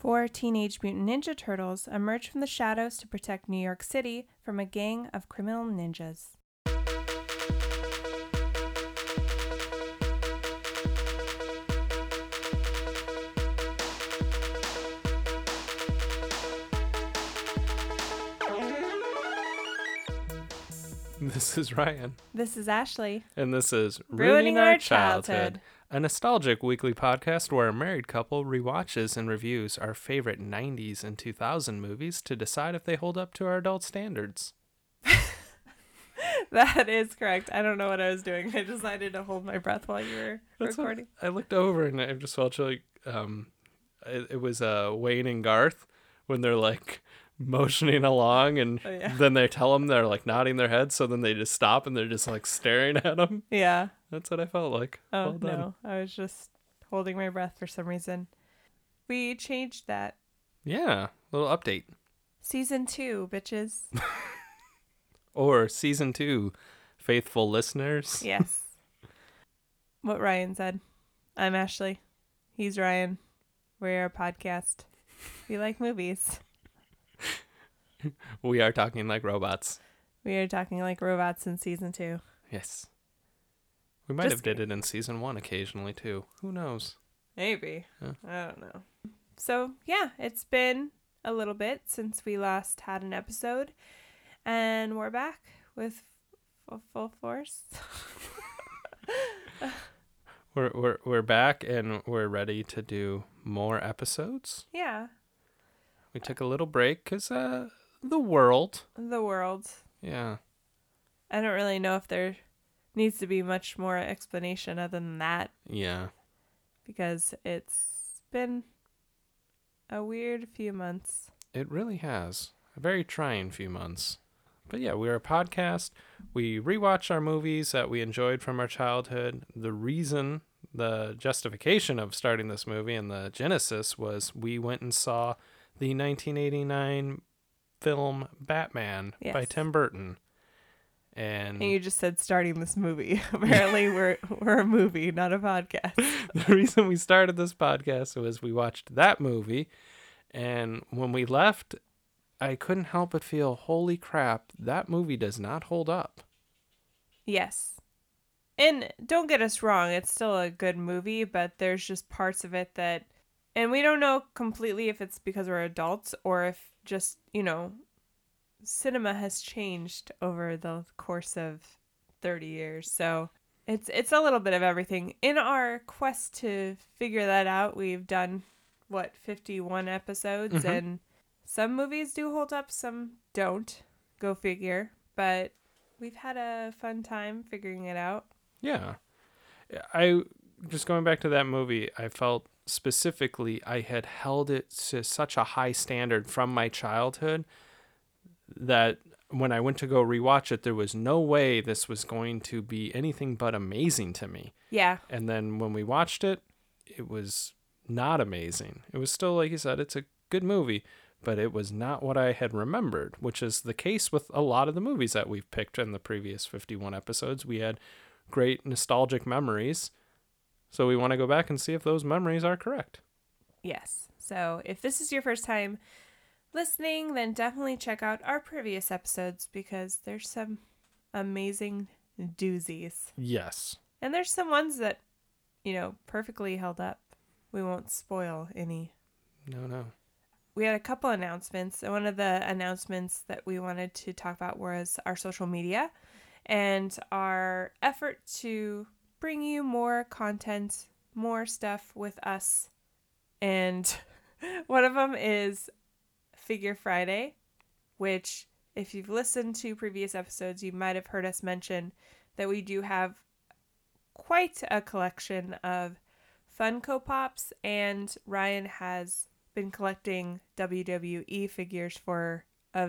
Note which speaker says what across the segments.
Speaker 1: Four Teenage Mutant Ninja Turtles emerge from the shadows to protect New York City from a gang of criminal ninjas.
Speaker 2: This is Ryan,
Speaker 1: This is Ashley.
Speaker 2: and this is
Speaker 1: Ruining Our Childhood.
Speaker 2: a nostalgic weekly podcast where a married couple rewatches and reviews our favorite 90s and 2000 movies to decide if they hold up to our adult standards.
Speaker 1: That is correct. I don't know what I was doing. I decided to hold my breath while you were
Speaker 2: That's
Speaker 1: recording.
Speaker 2: I looked over and I just felt like um, it, it was uh, Wayne and Garth when they're like motioning along, and
Speaker 1: Oh, yeah.
Speaker 2: then they tell them they're like nodding their heads, so then they just stop and they're just like staring at them.
Speaker 1: Yeah.
Speaker 2: That's what I felt like.
Speaker 1: Oh
Speaker 2: well
Speaker 1: no, I was just holding my breath for some reason. We changed that.
Speaker 2: Yeah, little update.
Speaker 1: Season two, bitches.
Speaker 2: Or season two, faithful listeners.
Speaker 1: Yes. what Ryan said. I'm Ashley. He's Ryan. We're a podcast. We like movies.
Speaker 2: We are talking like robots.
Speaker 1: We are talking like robots in season two.
Speaker 2: Yes. We might
Speaker 1: Just
Speaker 2: have did it in season one occasionally too. Who knows?
Speaker 1: Maybe.
Speaker 2: Yeah.
Speaker 1: I don't know. So, yeah, it's been a little bit since we last had an episode, and we're back with f- full force.
Speaker 2: We're we're we're back and we're ready to do more episodes.
Speaker 1: yeah,
Speaker 2: We took a little break because uh the world.
Speaker 1: the world.
Speaker 2: Yeah.
Speaker 1: I don't really know if there needs to be much more explanation other than that
Speaker 2: Yeah.
Speaker 1: because it's been a weird few months.
Speaker 2: It really has. A very trying few months. But yeah, we're a podcast. We rewatch our movies that we enjoyed from our childhood. The reason, the justification of starting this movie and the genesis was we went and saw the 1989 film Batman by Tim Burton. And
Speaker 1: And you just said starting this movie. Apparently, we're we're a movie, not a podcast.
Speaker 2: the reason we started this podcast was we watched that movie and when we left i couldn't help but feel holy crap that movie does not hold up
Speaker 1: Yes. And don't get us wrong, it's still a good movie, but there's just parts of it that and we don't know completely if it's because we're adults or if just, you know, cinema has changed over the course of 30 years. So, it's it's a little bit of everything. In our quest to figure that out, we've done what 51 episodes
Speaker 2: Mhm.
Speaker 1: and some movies do hold up, some don't. Go figure. But we've had a fun time figuring it out.
Speaker 2: yeah i just going back to that movie i felt specifically i had held it to such a high standard from my childhood that when i went to go rewatch it there was no way this was going to be anything but amazing to me
Speaker 1: Yeah.
Speaker 2: And then when we watched it, it was not amazing. It was still, like you said, it's a good movie, but it was not what I had remembered, which is the case with a lot of the movies that we've picked in the previous 51 episodes. We had great nostalgic memories. So we want to go back and see if those memories are correct.
Speaker 1: Yes. So if this is your first time listening, then definitely check out our previous episodes because there's some amazing doozies.
Speaker 2: Yes.
Speaker 1: And there's some ones that, you know, perfectly held up. We won't spoil any.
Speaker 2: No, no.
Speaker 1: We had a couple announcements. and One of the announcements that we wanted to talk about was our social media and our effort to bring you more content, more stuff with us. And one of them is Figure Friday, which, if you've listened to previous episodes, you might have heard us mention that we do have quite a collection of Funko Pops, and Ryan has been collecting WWE figures for a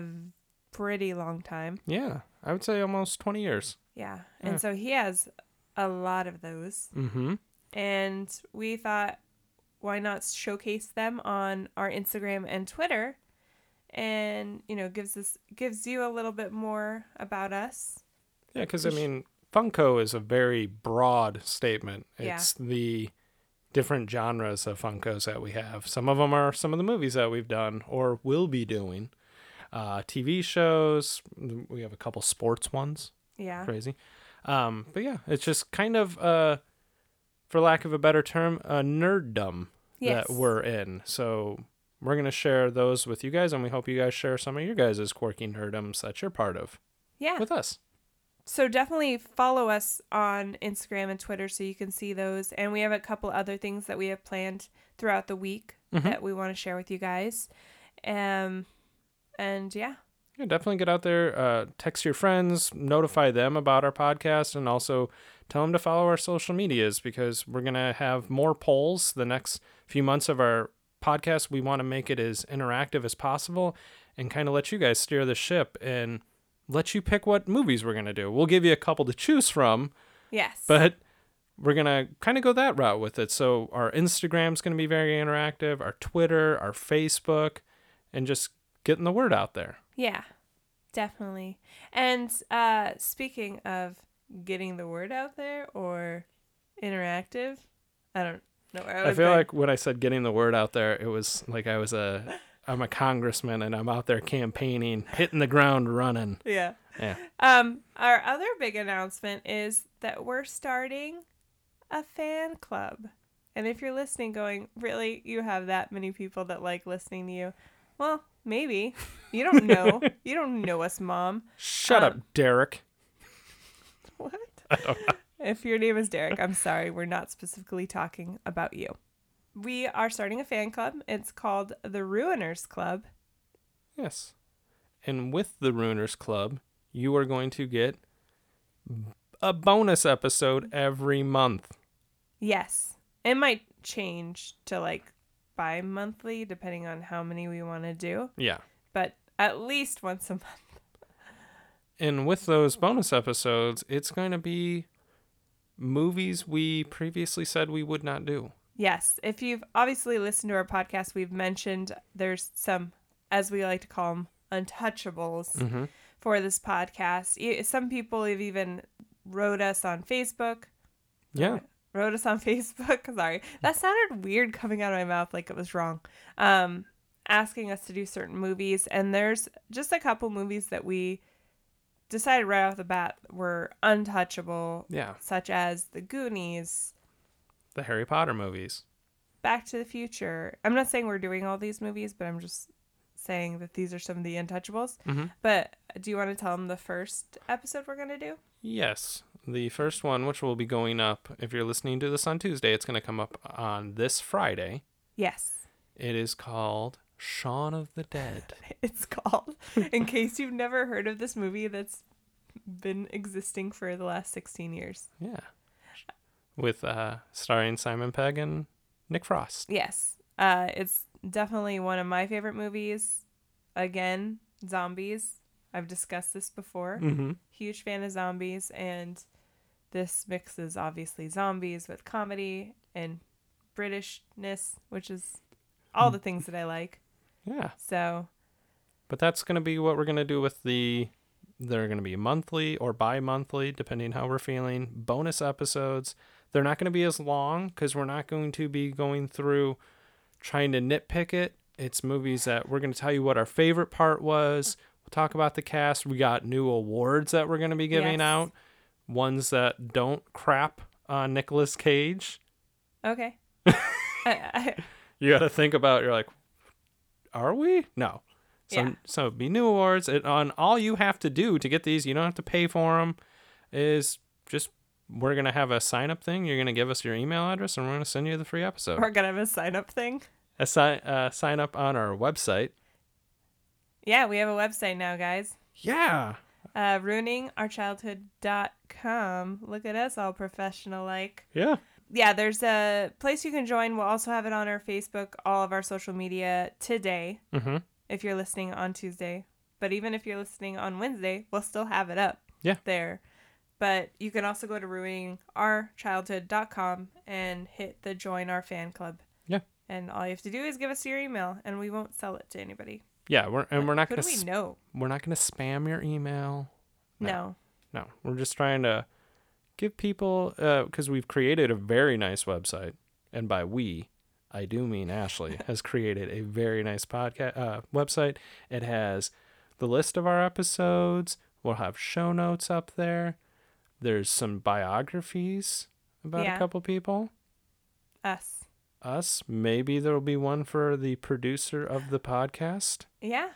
Speaker 1: pretty long time.
Speaker 2: Yeah. I would say almost 20 years.
Speaker 1: Yeah.
Speaker 2: Yeah.
Speaker 1: And so he has a lot of those.
Speaker 2: Mm hmm.
Speaker 1: And we thought, why not showcase them on our Instagram and Twitter? And, you know, gives us gives you a little bit more about us.
Speaker 2: Yeah, because I mean, Funko is a very broad statement.
Speaker 1: Yeah.
Speaker 2: It's the different genres of Funkos that we have. Some of them are some of the movies that we've done or will be doing. Uh, TV shows. We have a couple sports ones.
Speaker 1: Yeah.
Speaker 2: Crazy. Um, but yeah, it's just kind of, uh, for lack of a better term, a nerddom
Speaker 1: Yes.
Speaker 2: that we're in. So we're going to share those with you guys, and we hope you guys share some of your guys' quirky nerddoms that you're part of
Speaker 1: Yeah.
Speaker 2: with us.
Speaker 1: So definitely follow us on Instagram and Twitter so you can see those. And we have a couple other things that we have planned throughout the week
Speaker 2: Mhm.
Speaker 1: that we want to share with you guys. Um, and yeah,
Speaker 2: Yeah, definitely get out there, uh, text your friends, notify them about our podcast, and also tell them to follow our social medias because we're going to have more polls the next few months of our podcast. We want to make it as interactive as possible and kind of let you guys steer the ship and let you pick what movies we're going to do. We'll give you a couple to choose from,
Speaker 1: yes.
Speaker 2: but we're going to kind of go that route with it. So our Instagram's going to be very interactive, our Twitter, our Facebook, and just getting the word out there.
Speaker 1: Yeah, definitely. And uh, speaking of getting the word out there or interactive, I don't know. Where I,
Speaker 2: I feel like when I said getting the word out there, it was like I was a I'm a congressman and I'm out there campaigning, hitting the ground running.
Speaker 1: yeah.
Speaker 2: Yeah.
Speaker 1: Um, our other big announcement is that we're starting a fan club. And if you're listening, going, really, you have that many people that like listening to you? Well, maybe. You don't know. you don't know us, mom.
Speaker 2: Shut up,
Speaker 1: Um,
Speaker 2: Derek.
Speaker 1: What? If your name is Derek, I'm sorry. We're not specifically talking about you. We are starting a fan club. It's called the Ruiners Club.
Speaker 2: Yes. And with the Ruiners Club, you are going to get a bonus episode every month.
Speaker 1: Yes. It might change to like bi monthly, depending on how many we want to do,
Speaker 2: Yeah.
Speaker 1: but at least once a month.
Speaker 2: And with those bonus episodes, it's going to be movies we previously said we would not do.
Speaker 1: Yes. If you've obviously listened to our podcast, we've mentioned there's some, as we like to call them, untouchables
Speaker 2: Mm-hmm.
Speaker 1: for this podcast. Some people have even wrote us on Facebook.
Speaker 2: Yeah.
Speaker 1: Wrote us on Facebook. Sorry. That sounded weird coming out of my mouth like it was wrong. Um, asking us to do certain movies. And there's just a couple movies that we decided right off the bat were untouchable,
Speaker 2: Yeah.
Speaker 1: such as The Goonies,
Speaker 2: The Harry Potter movies.
Speaker 1: Back to the Future. I'm not saying we're doing all these movies, but I'm just saying that these are some of the untouchables.
Speaker 2: Mhm.
Speaker 1: But do you want to tell them the first episode we're going to do?
Speaker 2: Yes. The first one, which will be going up, if you're listening to this on Tuesday, it's going to come up on this Friday.
Speaker 1: Yes.
Speaker 2: It is called Shaun of the Dead.
Speaker 1: It's called. In case you've never heard of this movie that's been existing for the last 16 years.
Speaker 2: Yeah. With uh starring Simon Pegg and Nick Frost.
Speaker 1: Yes. Uh, it's definitely one of my favorite movies. Again, zombies. I've discussed this before.
Speaker 2: Mm-hmm.
Speaker 1: Huge fan of zombies, and this mixes obviously zombies with comedy and Britishness, which is all hmm. the things that I like.
Speaker 2: Yeah.
Speaker 1: So,
Speaker 2: But that's going to be what we're going to do with the. They're going to be monthly or bi monthly, depending how we're feeling. Bonus episodes. They're not going to be as long because we're not going to be going through trying to nitpick it. It's movies that we're going to tell you what our favorite part was. We'll talk about the cast. We got new awards that we're going to be giving
Speaker 1: Yes.
Speaker 2: out. Ones that don't crap on Nicolas Cage.
Speaker 1: okay. I, I,
Speaker 2: You got to think about. You're like, are we? No. So
Speaker 1: Yeah.
Speaker 2: so be new awards. and on all you have to do to get these, you don't have to pay for them. Is just we're gonna have a sign up thing. You're gonna give us your email address, and we're gonna send you the free episode.
Speaker 1: we're to have a sign up thing.
Speaker 2: A sign uh, sign up on our website.
Speaker 1: Yeah, we have a website now, guys.
Speaker 2: Yeah.
Speaker 1: Uh, ruiningourchildhood.com. Look at us all professional like.
Speaker 2: Yeah.
Speaker 1: Yeah, there's a place you can join. We'll also have it on our Facebook, all of our social media today
Speaker 2: Mm-hmm.
Speaker 1: if you're listening on Tuesday. But even if you're listening on Wednesday, we'll still have it up
Speaker 2: Yeah.
Speaker 1: there. But you can also go to ruiningourchildhood.com and hit the join our fan club.
Speaker 2: Yeah.
Speaker 1: And all you have to do is give us your email and we won't sell it to anybody.
Speaker 2: Yeah. We're and we're not
Speaker 1: Who
Speaker 2: gonna
Speaker 1: we
Speaker 2: s-
Speaker 1: know?
Speaker 2: we're not gonna spam your email. No.
Speaker 1: No.
Speaker 2: No, we're just trying to give people because we've created a very nice website. and by we, I do mean Ashley, has created a very nice podcast uh, website. It has the list of our episodes. We'll have show notes up there. There's some biographies about
Speaker 1: Yeah.
Speaker 2: a couple people.
Speaker 1: Us.
Speaker 2: Us. Maybe there'll be one for the producer of the podcast.
Speaker 1: Yeah.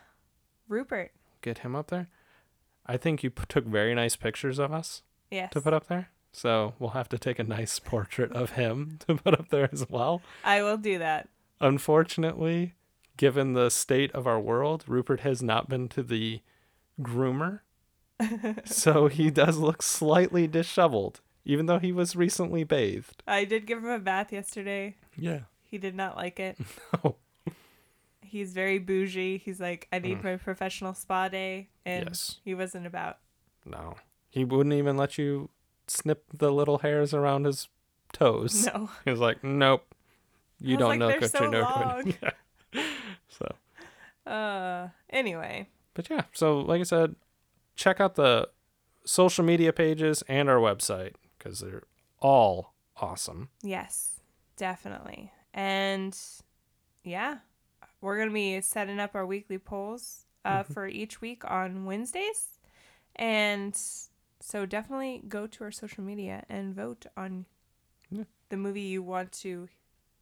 Speaker 1: Rupert.
Speaker 2: Get him up there. I think you p- took very nice pictures of us
Speaker 1: Yes.
Speaker 2: to put up there. So we'll have to take a nice portrait of him to put up there as well.
Speaker 1: I will do that.
Speaker 2: Unfortunately, given the state of our world, Rupert has not been to the groomer. so he does look slightly disheveled, even though he was recently bathed.
Speaker 1: I did give him a bath yesterday.
Speaker 2: Yeah.
Speaker 1: He did not like it.
Speaker 2: Oh,
Speaker 1: He's very bougie. He's like, I need my professional spa day. And
Speaker 2: Mm. Yes.
Speaker 1: he wasn't about.
Speaker 2: no. He wouldn't even let you snip the little hairs around his toes.
Speaker 1: No.
Speaker 2: He was like, nope. You don't
Speaker 1: like,
Speaker 2: know what
Speaker 1: so
Speaker 2: you're doing. Yeah. So,
Speaker 1: Uh, anyway.
Speaker 2: but yeah. So, like I said, check out the social media pages and our website because they're all awesome.
Speaker 1: Yes, definitely. And yeah, we're going to be setting up our weekly polls uh,
Speaker 2: Mm-hmm.
Speaker 1: for each week on Wednesdays. And so definitely go to our social media and vote on
Speaker 2: Yeah.
Speaker 1: the movie you want to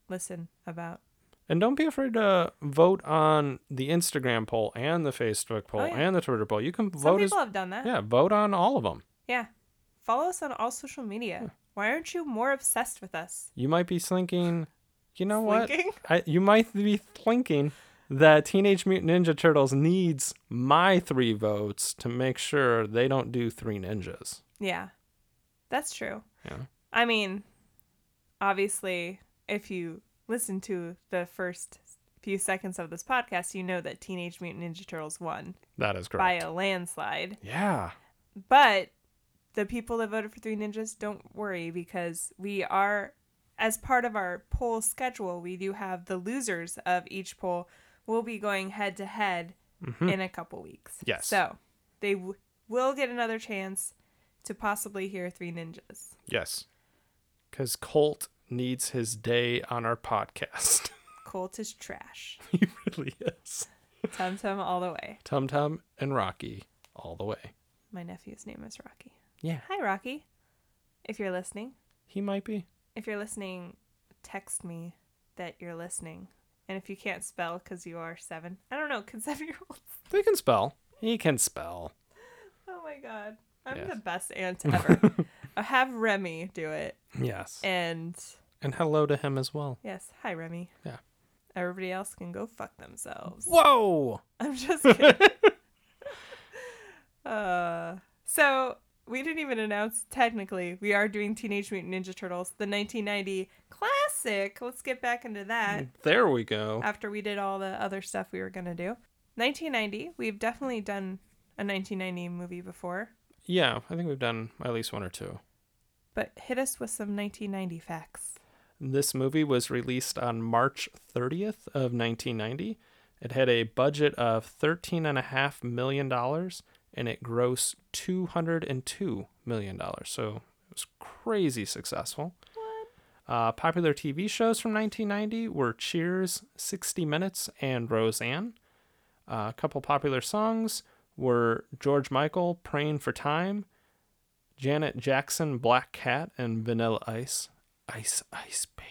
Speaker 1: listen about.
Speaker 2: And don't be afraid to vote on the Instagram poll and the Facebook poll
Speaker 1: Oh, yeah.
Speaker 2: and the Twitter poll. You can
Speaker 1: Some
Speaker 2: vote as
Speaker 1: people have done that.
Speaker 2: yeah, vote on all of them.
Speaker 1: Yeah. Follow us on all social media. Why aren't you more obsessed with us?
Speaker 2: You might be thinking, you know what? I, you might be thinking that Teenage Mutant Ninja Turtles needs my three votes to make sure they don't do three ninjas.
Speaker 1: Yeah. That's true.
Speaker 2: Yeah.
Speaker 1: I mean, obviously, if you listen to the first few seconds of this podcast, you know that Teenage Mutant Ninja Turtles won
Speaker 2: That is correct.
Speaker 1: by a landslide.
Speaker 2: yeah.
Speaker 1: But the people that voted for Three Ninjas, don't worry because we are, as part of our poll schedule, we do have the losers of each poll will be going head to head in a couple weeks.
Speaker 2: Mm-hmm. Yes.
Speaker 1: So they w- will get another chance to possibly hear Three Ninjas.
Speaker 2: Yes. Because Colt needs his day on our podcast.
Speaker 1: Colt is trash.
Speaker 2: he really is.
Speaker 1: Tum Tum all the way.
Speaker 2: Tum Tum and Rocky all the way.
Speaker 1: My nephew's name is Rocky.
Speaker 2: Yeah.
Speaker 1: Hi, Rocky. If you're listening,
Speaker 2: He might be.
Speaker 1: If you're listening, text me that you're listening. And if you can't spell because you are seven, I don't know, can seven year olds?
Speaker 2: They can spell. He can spell.
Speaker 1: Oh my god. I'm
Speaker 2: Yes.
Speaker 1: the best aunt ever. I have Remy do it.
Speaker 2: Yes.
Speaker 1: And
Speaker 2: And hello to him as well.
Speaker 1: yes, hi, Remy.
Speaker 2: Yeah.
Speaker 1: Everybody else can go fuck themselves.
Speaker 2: Whoa!
Speaker 1: I'm just kidding. uh, so we didn't even announce technically we are doing Teenage Mutant Ninja Turtles, the 1990 classic. Let's get back into that
Speaker 2: There we go.
Speaker 1: after we did all the other stuff we were gonna do. 1990. We've definitely done a 1990 movie before,
Speaker 2: Yeah, I think we've done at least one or two.
Speaker 1: but hit us with some 1990 facts.
Speaker 2: This movie was released on March 30th of 1990. It had a budget of $13.5 million and it grossed $202 million. So it was crazy successful. Uh, popular TV shows from 1990 were Cheers, 60 Minutes, and Roseanne. Uh, a couple popular songs were George Michael, Praying for Time, Janet Jackson, Black Cat, and Vanilla Ice. Ice, Ice, baby.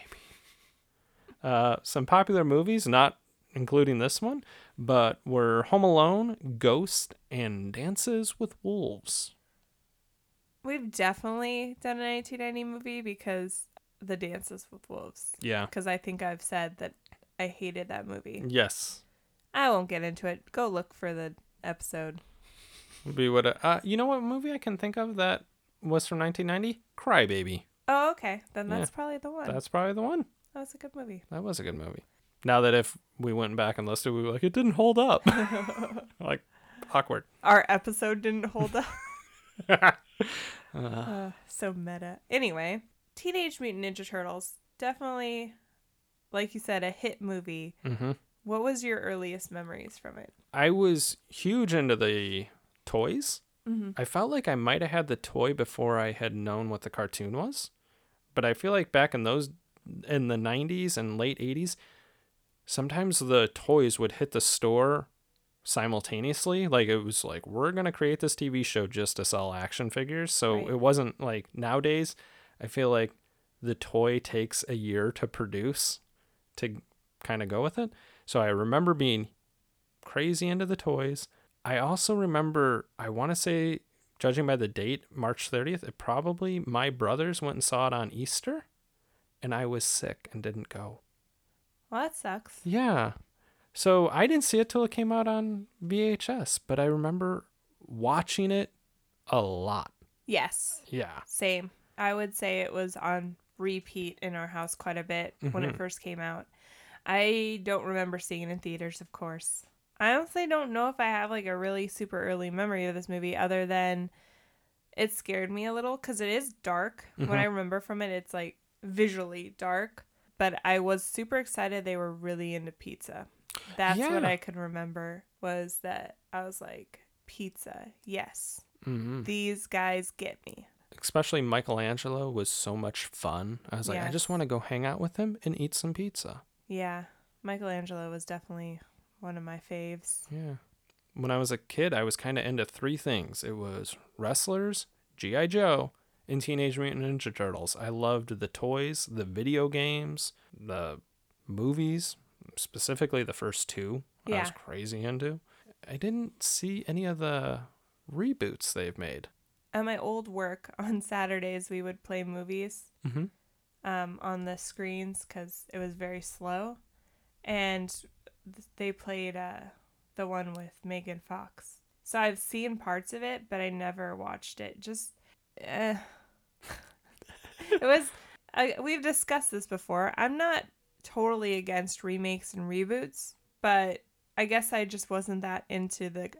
Speaker 2: Uh, some popular movies, not including this one, but were Home Alone, Ghost, and Dances with Wolves.
Speaker 1: We've definitely done a 1990 movie because the Dances with Wolves.
Speaker 2: Yeah.
Speaker 1: Because I think I've said that I hated that movie.
Speaker 2: Yes.
Speaker 1: I won't get into it. Go look for the episode.
Speaker 2: Would be what. Uh, you know what movie I can think of that was from 1990? Crybaby.
Speaker 1: Oh, okay. Then
Speaker 2: Yeah.
Speaker 1: that's probably the one.
Speaker 2: That's probably the one.
Speaker 1: that was a good movie.
Speaker 2: That was a good movie. Now that if we went back and listed, we were like, it didn't hold up. like, awkward.
Speaker 1: Our episode didn't hold up.
Speaker 2: Uh,
Speaker 1: Uh, so meta. Anyway, Teenage Mutant Ninja Turtles. Definitely, like you said, a hit movie.
Speaker 2: hmm
Speaker 1: What was your earliest memories from it?
Speaker 2: I was huge into the toys.
Speaker 1: Mm-hmm.
Speaker 2: I felt like I might have had the toy before I had known what the cartoon was. But I feel like back in those in the 90s and late 80s, sometimes the toys would hit the store simultaneously. Like it was like, we're going to create this TV show just to sell action figures. So
Speaker 1: Right.
Speaker 2: it wasn't like nowadays, I feel like the toy takes a year to produce to kind of go with it. So I remember being crazy into the toys. I also remember, I want to say, judging by the date, March 30th, it probably my brothers went and saw it on Easter and I was sick and didn't go.
Speaker 1: Well, that sucks.
Speaker 2: Yeah. So I didn't see it till it came out on VHS, but I remember watching it a lot.
Speaker 1: Yes.
Speaker 2: Yeah.
Speaker 1: Same. I would say it was on repeat in our house quite a bit when it
Speaker 2: Mhm.
Speaker 1: first came out. I don't remember seeing it in theaters, of course. I honestly don't know if I have like a really super early memory of this movie other than it scared me a little because it is dark. What I remember from it, it's like visually dark, but I was super excited they were really into pizza. That's what I could remember was that I was like, pizza, yes.
Speaker 2: hmm
Speaker 1: These guys get me.
Speaker 2: Especially Michelangelo was so much fun. I was like, I just want to go hang out with him and eat some pizza.
Speaker 1: Yeah, Michelangelo was definitely one of my faves.
Speaker 2: Yeah. When I was a kid, I was kind of into three things. It was wrestlers, G.I. Joe, and Teenage Mutant Ninja Turtles. I loved the toys, the video games, the movies, specifically the first two. I was crazy into. I didn't see any of the reboots they've made.
Speaker 1: At my old work on Saturdays, we would play movies
Speaker 2: Mm-hmm.
Speaker 1: um, on the screens because it was very slow, and they played uh, the one with Megan Fox. So I've seen parts of it, but I never watched it. Just, eh. it was. I, we've discussed this before. I'm not totally against remakes and reboots, but I guess I just wasn't that into the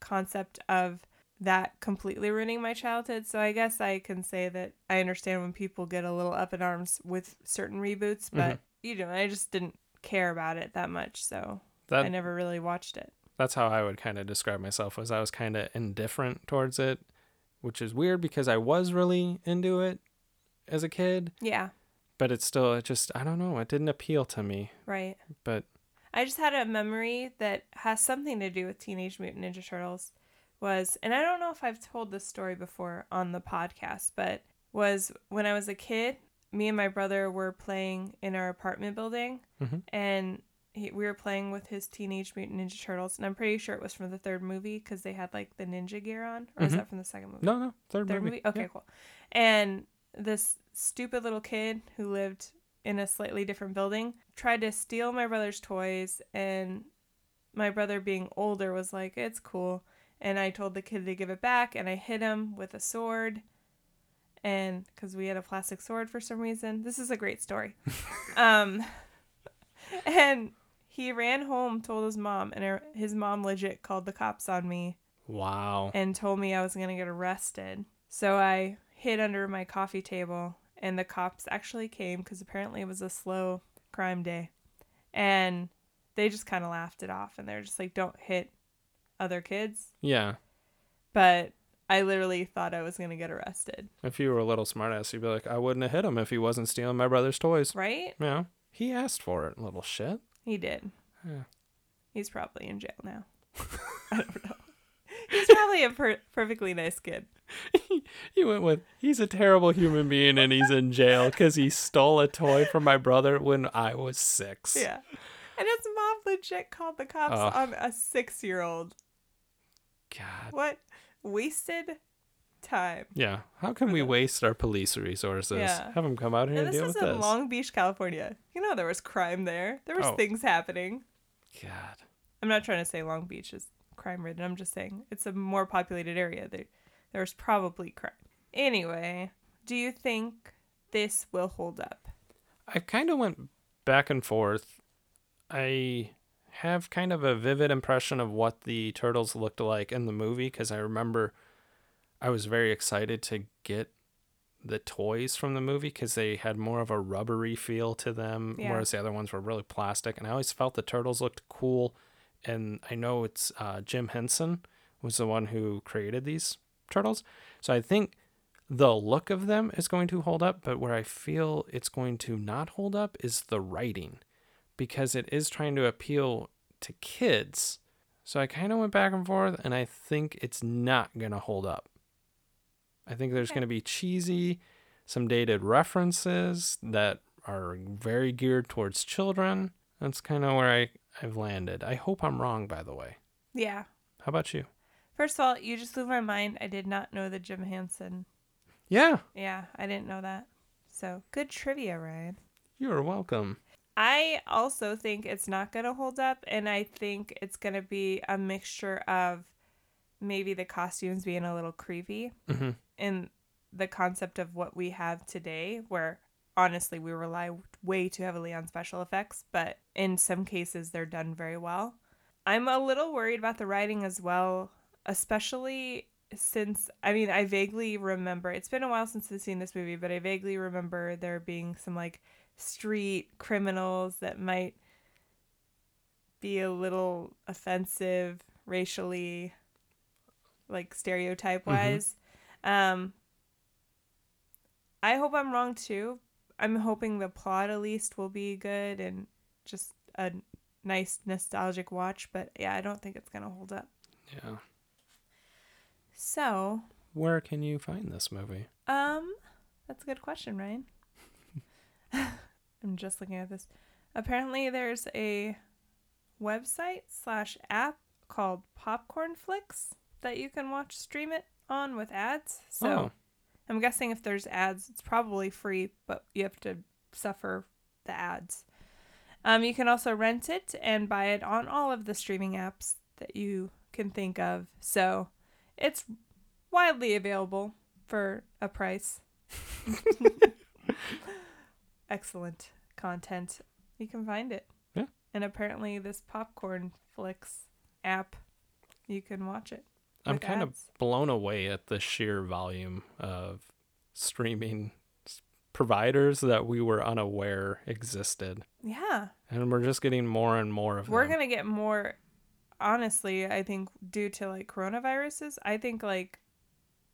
Speaker 1: concept of that completely ruining my childhood. So I guess I can say that I understand when people get a little up in arms with certain reboots, but
Speaker 2: Mhm.
Speaker 1: you know, I just didn't care about it that much, so
Speaker 2: That
Speaker 1: I never really watched it.
Speaker 2: that's how I would kind of describe myself was I was kind of indifferent towards it, which is weird because I was really into it as a kid,
Speaker 1: Yeah,
Speaker 2: but it's still it just I don't know, it didn't appeal to me.
Speaker 1: right.
Speaker 2: But
Speaker 1: I just had a memory that has something to do with Teenage Mutant Ninja Turtles. Was and I don't know if I've told this story before on the podcast, but was when I was a kid, me and my brother were playing in our apartment building,
Speaker 2: Mhm.
Speaker 1: and he, we were playing with his Teenage Mutant Ninja Turtles, and I'm pretty sure it was from the third movie because they had like the ninja gear on, or is
Speaker 2: Mhm.
Speaker 1: that from the second movie?
Speaker 2: no, no, third,
Speaker 1: Third
Speaker 2: movie.
Speaker 1: movie? Okay,
Speaker 2: Yeah.
Speaker 1: cool. And this stupid little kid who lived in a slightly different building tried to steal my brother's toys and my brother being older was like, "It's cool." And I told the kid to give it back and I hit him with a sword. And cuz we had a plastic sword for some reason. This is a great story. um and he ran home, told his mom, and her- his mom legit called the cops on me
Speaker 2: Wow.
Speaker 1: and told me I was going to get arrested. So I hid under my coffee table, and the cops actually came because apparently it was a slow crime day. And they just kind of laughed it off, and they're just like, don't hit other kids.
Speaker 2: Yeah.
Speaker 1: But I literally thought I was going to get arrested,
Speaker 2: If you were a little smartass, you'd be like, I wouldn't have hit him if he wasn't stealing my brother's toys.
Speaker 1: right?
Speaker 2: Yeah. He asked for it, little shit.
Speaker 1: He did. He's probably in jail now. I don't know. He's probably a per- perfectly nice kid.
Speaker 2: He went with, he's a terrible human being and he's in jail because he stole a toy from my brother when I was six.
Speaker 1: Yeah. And his mom legit called the cops on a six year old.
Speaker 2: God.
Speaker 1: What wasted time.
Speaker 2: Yeah. How can we waste our police resources?
Speaker 1: Yeah.
Speaker 2: Have them come out here
Speaker 1: And
Speaker 2: and,
Speaker 1: this
Speaker 2: deal
Speaker 1: was
Speaker 2: with
Speaker 1: in
Speaker 2: this.
Speaker 1: Long Beach, California. You know there was crime there. There was
Speaker 2: Oh.
Speaker 1: things happening.
Speaker 2: God.
Speaker 1: I'm not trying to say Long Beach is crime ridden. I'm just saying it's a more populated area. There, there was probably crime. Anyway, do you think this will hold up?
Speaker 2: I kind of went back and forth. I have kind of a vivid impression of what the turtles looked like in the movie because I remember I was very excited to get the toys from the movie because they had more of a rubbery feel to them,
Speaker 1: Yeah.
Speaker 2: whereas the other ones were really plastic. And I always felt the turtles looked cool. And I know it's uh, Jim Henson was the one who created these turtles, so I think the look of them is going to hold up, but where I feel it's going to not hold up is the writing because it is trying to appeal to kids. So I kind of went back and forth, and I think it's not going to hold up. I think there's
Speaker 1: Okay.
Speaker 2: going to be cheesy, some dated references that are very geared towards children. That's kind of where I, I've landed. I hope I'm wrong, by the way.
Speaker 1: Yeah.
Speaker 2: How about you?
Speaker 1: First of all, you just blew my mind. I did not know the Jim Henson.
Speaker 2: Yeah,
Speaker 1: Yeah, I didn't know that. So good trivia, Ryan.
Speaker 2: you're welcome.
Speaker 1: I also think it's not going to hold up, and I think it's going to be a mixture of maybe the costumes being a little creepy
Speaker 2: hmm
Speaker 1: and the concept of what we have today, where honestly we rely way too heavily on special effects, but in some cases they're done very well. I'm a little worried about the writing as well, especially since I mean I vaguely remember it's been a while since I've seen this movie, but I vaguely remember there being some like street criminals that might be a little offensive racially like stereotype wise. Mm-hmm. Um I hope I'm wrong too. I'm hoping the plot at least will be good and just a nice nostalgic watch, but yeah, I don't think it's going to hold up.
Speaker 2: Yeah.
Speaker 1: So,
Speaker 2: Where can you find this movie?
Speaker 1: Um, that's a good question, Ryan. I'm just looking at this. Apparently, there's a website slash app called Popcornflix that you can watch stream it on with ads. So
Speaker 2: Oh.
Speaker 1: I'm guessing if there's ads, it's probably free, but you have to suffer the ads. Um, you can also rent it and buy it on all of the streaming apps that you can think of. So it's widely available for a price. Excellent content. You can find it.
Speaker 2: Yeah.
Speaker 1: And apparently, this Popcorn Flicks app, you can watch it.
Speaker 2: I'm kind of blown away at the sheer volume of streaming providers that we were unaware existed.
Speaker 1: Yeah.
Speaker 2: And we're just getting more and more of
Speaker 1: We're going to get more, honestly, I think, due to like coronaviruses. I think like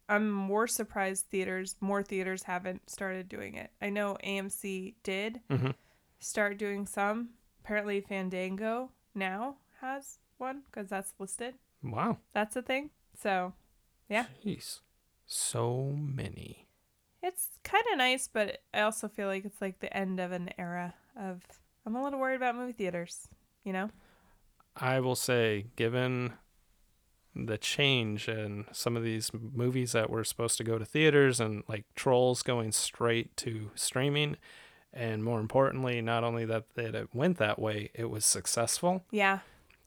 Speaker 1: I'm more surprised theaters, more theaters haven't started doing it. I know AMC did
Speaker 2: Mhm.
Speaker 1: start doing some. Apparently, Fandango now has one because that's listed.
Speaker 2: Wow.
Speaker 1: That's a thing. So Yeah.
Speaker 2: Jeez. So many.
Speaker 1: it's kind of nice, but I also feel like it's like the end of an era of. I'm a little worried about movie theaters, you know?
Speaker 2: I will say, given the change in some of these movies that were supposed to go to theaters and like Trolls going straight to streaming, and more importantly, not only that, that it went that way, it was successful.
Speaker 1: Yeah.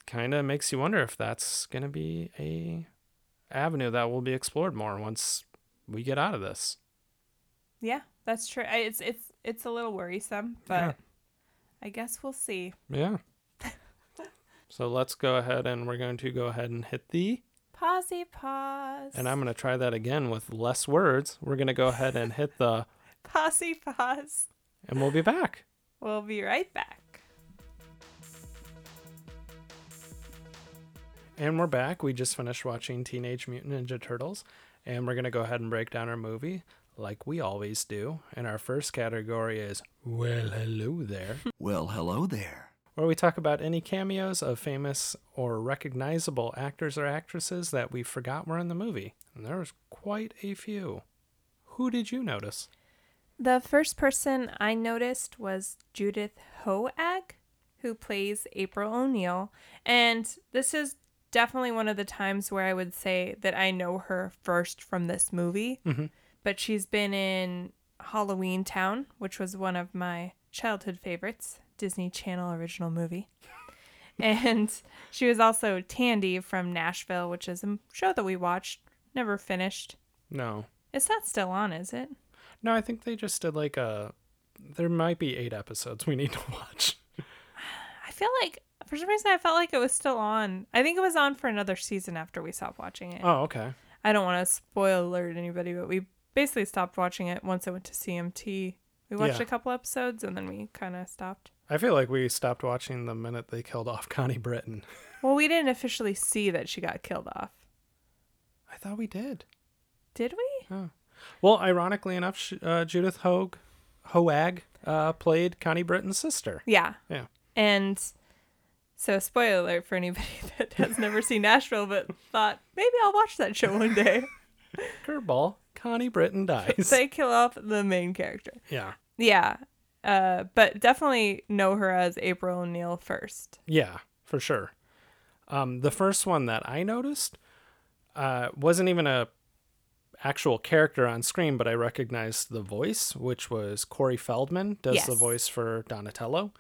Speaker 2: Kind of makes you wonder if that's going to be a avenue that will be explored more once we get out of this.
Speaker 1: Yeah, that's true. It's it's it's a little worrisome, but
Speaker 2: Yeah.
Speaker 1: I guess we'll see.
Speaker 2: Yeah. so let's go ahead and we're going to go ahead and hit the
Speaker 1: Pausey pause.
Speaker 2: And I'm going to try that again with less words. We're going to go ahead and hit the,
Speaker 1: Posse pause.
Speaker 2: and we'll be back.
Speaker 1: We'll be right back.
Speaker 2: And we're back. We just finished watching Teenage Mutant Ninja Turtles, and we're going to go ahead and break down our movie like we always do. And our first category is Well, hello there,
Speaker 3: Well, hello there.
Speaker 2: where we talk about any cameos of famous or recognizable actors or actresses that we forgot were in the movie. And there was quite a few. Who did you notice?
Speaker 1: The first person I noticed was Judith Hoag, who plays April O'Neil. And this is definitely one of the times where I would say that I know her first from this movie.
Speaker 2: Mhm.
Speaker 1: But she's been in Halloween Town, which was one of my childhood favorites, Disney Channel original movie. and she was also Tandy from Nashville, which is a show that we watched, never finished.
Speaker 2: No.
Speaker 1: It's not still on, is it?
Speaker 2: No, I think they just did like a. There might be eight episodes we need to watch.
Speaker 1: I feel like for some reason I felt like it was still on. I think it was on for another season after we stopped watching it.
Speaker 2: Oh, okay.
Speaker 1: I don't want to spoil alert anybody, but we basically stopped watching it once I went to CMT. We watched
Speaker 2: Yeah.
Speaker 1: a couple episodes and then we kind of stopped.
Speaker 2: I feel like we stopped watching the minute they killed off Connie Britton.
Speaker 1: Well, we didn't officially see that she got killed off.
Speaker 2: I thought we did.
Speaker 1: Did we?
Speaker 2: Oh. Well, ironically enough, uh, Judith Hoag, Hoag uh, played Connie Britton's sister.
Speaker 1: Yeah.
Speaker 2: Yeah.
Speaker 1: And so, spoiler alert for anybody that has never seen Nashville but thought maybe I'll watch that show one day.
Speaker 2: Curveball, Connie Britton dies.
Speaker 1: they kill off the main character.
Speaker 2: yeah.
Speaker 1: Yeah. Uh, but definitely know her as April O'Neil first.
Speaker 2: Yeah, for sure. Um, the first one that I noticed uh, wasn't even a actual character on screen, but I recognized the voice, which was Corey Feldman, does the voice for Donatello.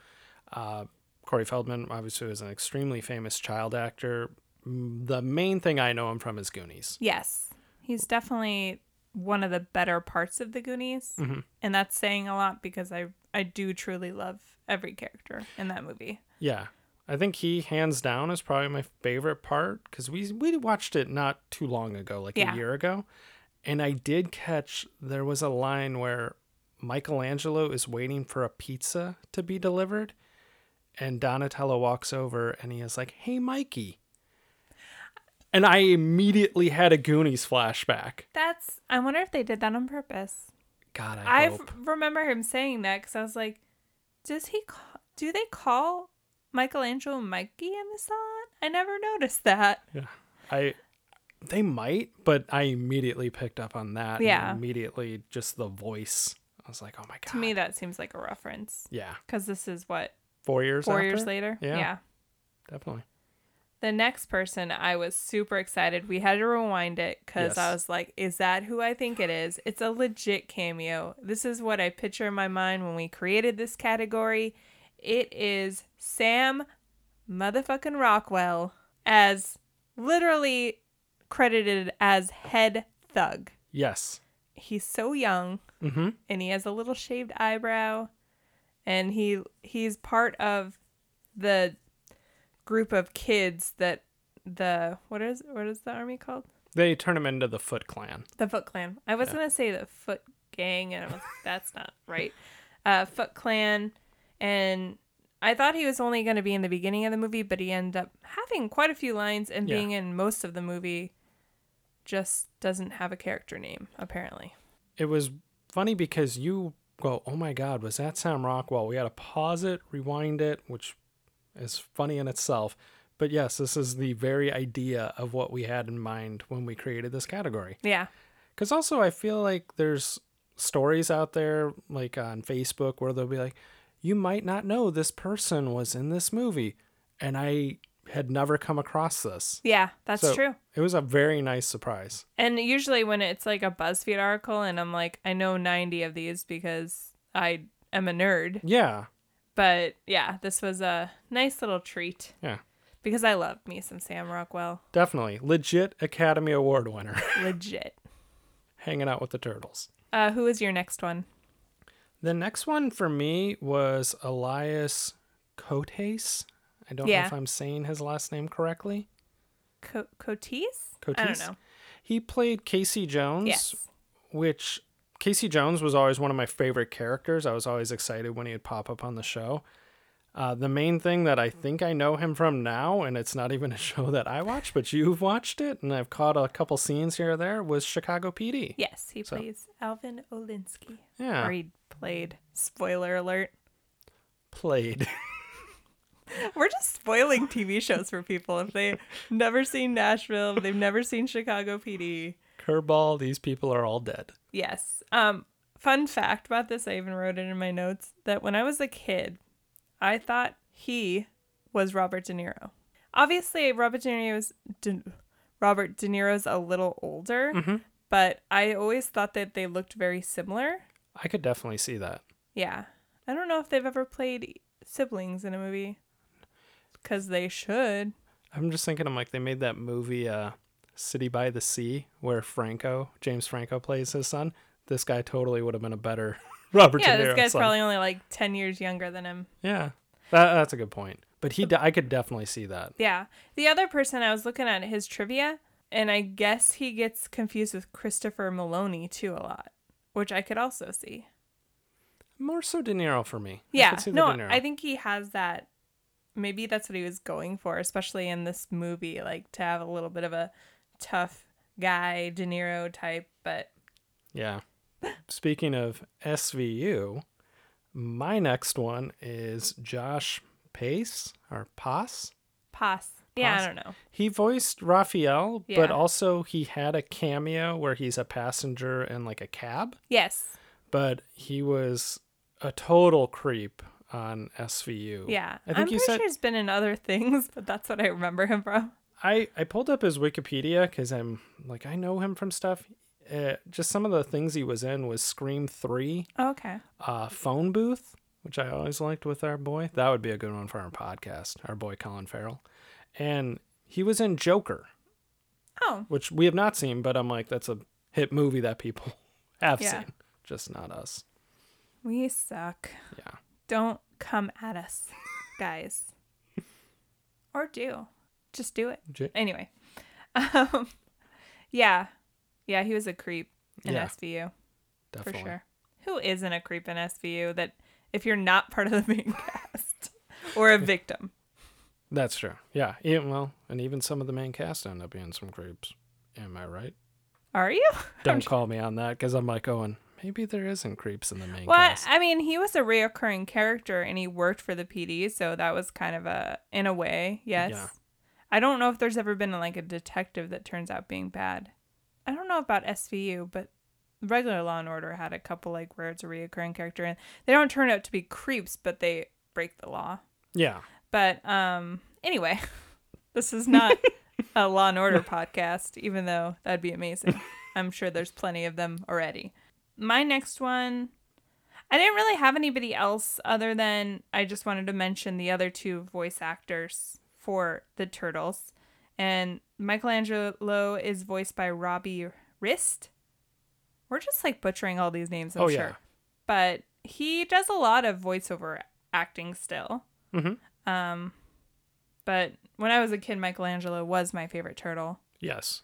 Speaker 2: Uh, Corey Feldman obviously was an extremely famous child actor. The main thing I know him from is Goonies.
Speaker 1: Yes. He's definitely one of the better parts of the Goonies.
Speaker 2: Mhm.
Speaker 1: And that's saying a lot because I, I do truly love every character in that movie.
Speaker 2: Yeah. I think he hands down is probably my favorite part because we we watched it not too long ago, like
Speaker 1: Yeah.
Speaker 2: a year ago, and I did catch there was a line where Michelangelo is waiting for a pizza to be delivered, and Donatello walks over and he is like, "Hey, Mikey," and I immediately had a Goonies flashback.
Speaker 1: That's, I wonder if they did that on purpose.
Speaker 2: God, I
Speaker 1: remember him saying that because I was like, does he call, do they call Michelangelo Mikey in the song? I never noticed that.
Speaker 2: Yeah, I they might, but I immediately picked up on that.
Speaker 1: Yeah.
Speaker 2: immediately just the voice. I was like, "Oh my god."
Speaker 1: To me, that seems like a reference
Speaker 2: Yeah.
Speaker 1: because this is what,
Speaker 2: Four years
Speaker 1: four
Speaker 2: after?
Speaker 1: years later?
Speaker 2: Yeah. yeah Definitely.
Speaker 1: The next person, I was super excited. We had to rewind it because I was like, is that who I think it is? It's a legit cameo. This is what I picture in my mind when we created this category. It is Sam motherfucking Rockwell as literally credited as head thug.
Speaker 2: Yes.
Speaker 1: He's so young
Speaker 2: Mm-hmm.
Speaker 1: and he has a little shaved eyebrow and he he's part of the group of kids that the what is what is the army called
Speaker 2: They turn him into the Foot Clan.
Speaker 1: the foot clan i was
Speaker 2: Yeah.
Speaker 1: gonna say the foot gang and I was, that's not right uh foot clan and i thought he was only going to be in the beginning of the movie but he ended up having quite a few lines and
Speaker 2: Yeah.
Speaker 1: being in most of the movie just doesn't have a character name apparently
Speaker 2: It was funny because you go, "Oh my God, was that Sam Rockwell?" We had to pause it, rewind it, which is funny in itself. But yes, this is the very idea of what we had in mind when we created this category.
Speaker 1: yeah
Speaker 2: Because also, I feel like there's stories out there, like on Facebook, where they'll be like, you might not know this person was in this movie. And I had never come across this.
Speaker 1: yeah that's
Speaker 2: So-
Speaker 1: true
Speaker 2: It was a very nice surprise.
Speaker 1: And usually when it's like a BuzzFeed article and I'm like, I know 90 of these because I am a nerd.
Speaker 2: Yeah.
Speaker 1: But yeah, this was a nice little treat.
Speaker 2: Yeah.
Speaker 1: Because I love me some Sam Rockwell.
Speaker 2: Definitely. Legit Academy Award winner.
Speaker 1: Legit.
Speaker 2: Hanging out with the turtles.
Speaker 1: Uh, who is your next one?
Speaker 2: The next one for me was Elias Cotes. I don't know if I'm saying his last name correctly.
Speaker 1: Co- Cotis? I don't know.
Speaker 2: He played Casey Jones.
Speaker 1: Yes.
Speaker 2: which Casey Jones was always one of my favorite characters. I was always excited when he would pop up on the show. Uh, the main thing that I think I know him from now, and it's not even a show that I watch, but you've watched it, and I've caught a couple scenes here or there, was Chicago PD.
Speaker 1: Yes, he
Speaker 2: So-
Speaker 1: plays Alvin Olinsky.
Speaker 2: Yeah,
Speaker 1: Or he played. Spoiler alert.
Speaker 2: played.
Speaker 1: We're just spoiling TV shows for people if they've never seen Nashville, they've never seen Chicago PD.
Speaker 2: Curveball, these people are all dead.
Speaker 1: Yes. Um, fun fact about this, I even wrote it in my notes that when I was a kid, I thought he was Robert De Niro. Obviously, Robert De Niro's De, Robert De Niro's a little older,
Speaker 2: Mhm.
Speaker 1: but I always thought that they looked very similar.
Speaker 2: I could definitely see that.
Speaker 1: Yeah. I don't know if they've ever played siblings in a movie because they should.
Speaker 2: I'm just thinking, I'm like, they made that movie, uh, City by the Sea, where Franco, James Franco, plays his son. This guy totally would have been a better Robert
Speaker 1: yeah,
Speaker 2: De Niro.
Speaker 1: this guy's
Speaker 2: son.
Speaker 1: probably only like 10 years younger than him.
Speaker 2: Yeah, that, that's a good point. But he, I could definitely see that.
Speaker 1: Yeah. The other person I was looking at his trivia, and I guess he gets confused with Christopher Meloni too a lot, which I could also see.
Speaker 2: More so De Niro for me. I
Speaker 1: Yeah.
Speaker 2: the
Speaker 1: No. I think he has that. Maybe that's what he was going for, especially in this movie, like to have a little bit of a tough guy, De Niro type. But
Speaker 2: Yeah. Speaking of SVU, my next one is Josh Pais or Pass.
Speaker 1: Pass. Yeah, I don't know.
Speaker 2: He voiced Raphael, but also he had a cameo where he's a passenger in like a cab.
Speaker 1: Yes.
Speaker 2: But he was a total creep on SVU.
Speaker 1: Yeah.
Speaker 2: I think
Speaker 1: am pretty
Speaker 2: said
Speaker 1: sure he's been in other things, but that's what I remember him from.
Speaker 2: I I pulled up his Wikipedia because I'm like I know him from stuff. Uh, just some of the things he was in was Scream Three,
Speaker 1: Okay.
Speaker 2: uh, Phone Booth, which I always liked with our boy. That would be a good one for our podcast. Our boy Colin Farrell, and he was in Joker,
Speaker 1: Oh,
Speaker 2: which we have not seen, but I'm like that's a hit movie that people have
Speaker 1: Yeah.
Speaker 2: seen, just not us.
Speaker 1: we suck.
Speaker 2: Yeah.
Speaker 1: Don't come at us, guys. or do. Just do it.
Speaker 2: J-
Speaker 1: Anyway. Um, yeah. Yeah, he was a creep in
Speaker 2: Yeah,
Speaker 1: SVU
Speaker 2: definitely.
Speaker 1: for sure. Who isn't a creep in SVU that if you're not part of the main cast or a victim?
Speaker 2: That's true. Yeah. yeah. Well, and even some of the main cast end up being some creeps. Am I right?
Speaker 1: Are you?
Speaker 2: Don't call me on that because I'm like going, maybe there isn't creeps in the main
Speaker 1: Well,
Speaker 2: cast.
Speaker 1: I mean, he was a reoccurring character and he worked for the PD, so that was kind of a, in a way, yes.
Speaker 2: Yeah.
Speaker 1: I don't know if there's ever been like a detective that turns out being bad. I don't know about SVU, but regular Law and Order had a couple like where it's a reoccurring character and they don't turn out to be creeps, but they break the law.
Speaker 2: Yeah.
Speaker 1: But um, anyway, this is not a Law and Order podcast, even though that'd be amazing. I'm sure there's plenty of them already. My next one, I didn't really have anybody else other than I just wanted to mention the other two voice actors for the Turtles. And Michelangelo is voiced by Robbie Rist. We're just like butchering all these names, I'm
Speaker 2: Oh,
Speaker 1: sure.
Speaker 2: yeah.
Speaker 1: But he does a lot of voiceover acting still.
Speaker 2: Mhm.
Speaker 1: Um, but when I was a kid, Michelangelo was my favorite turtle.
Speaker 2: Yes.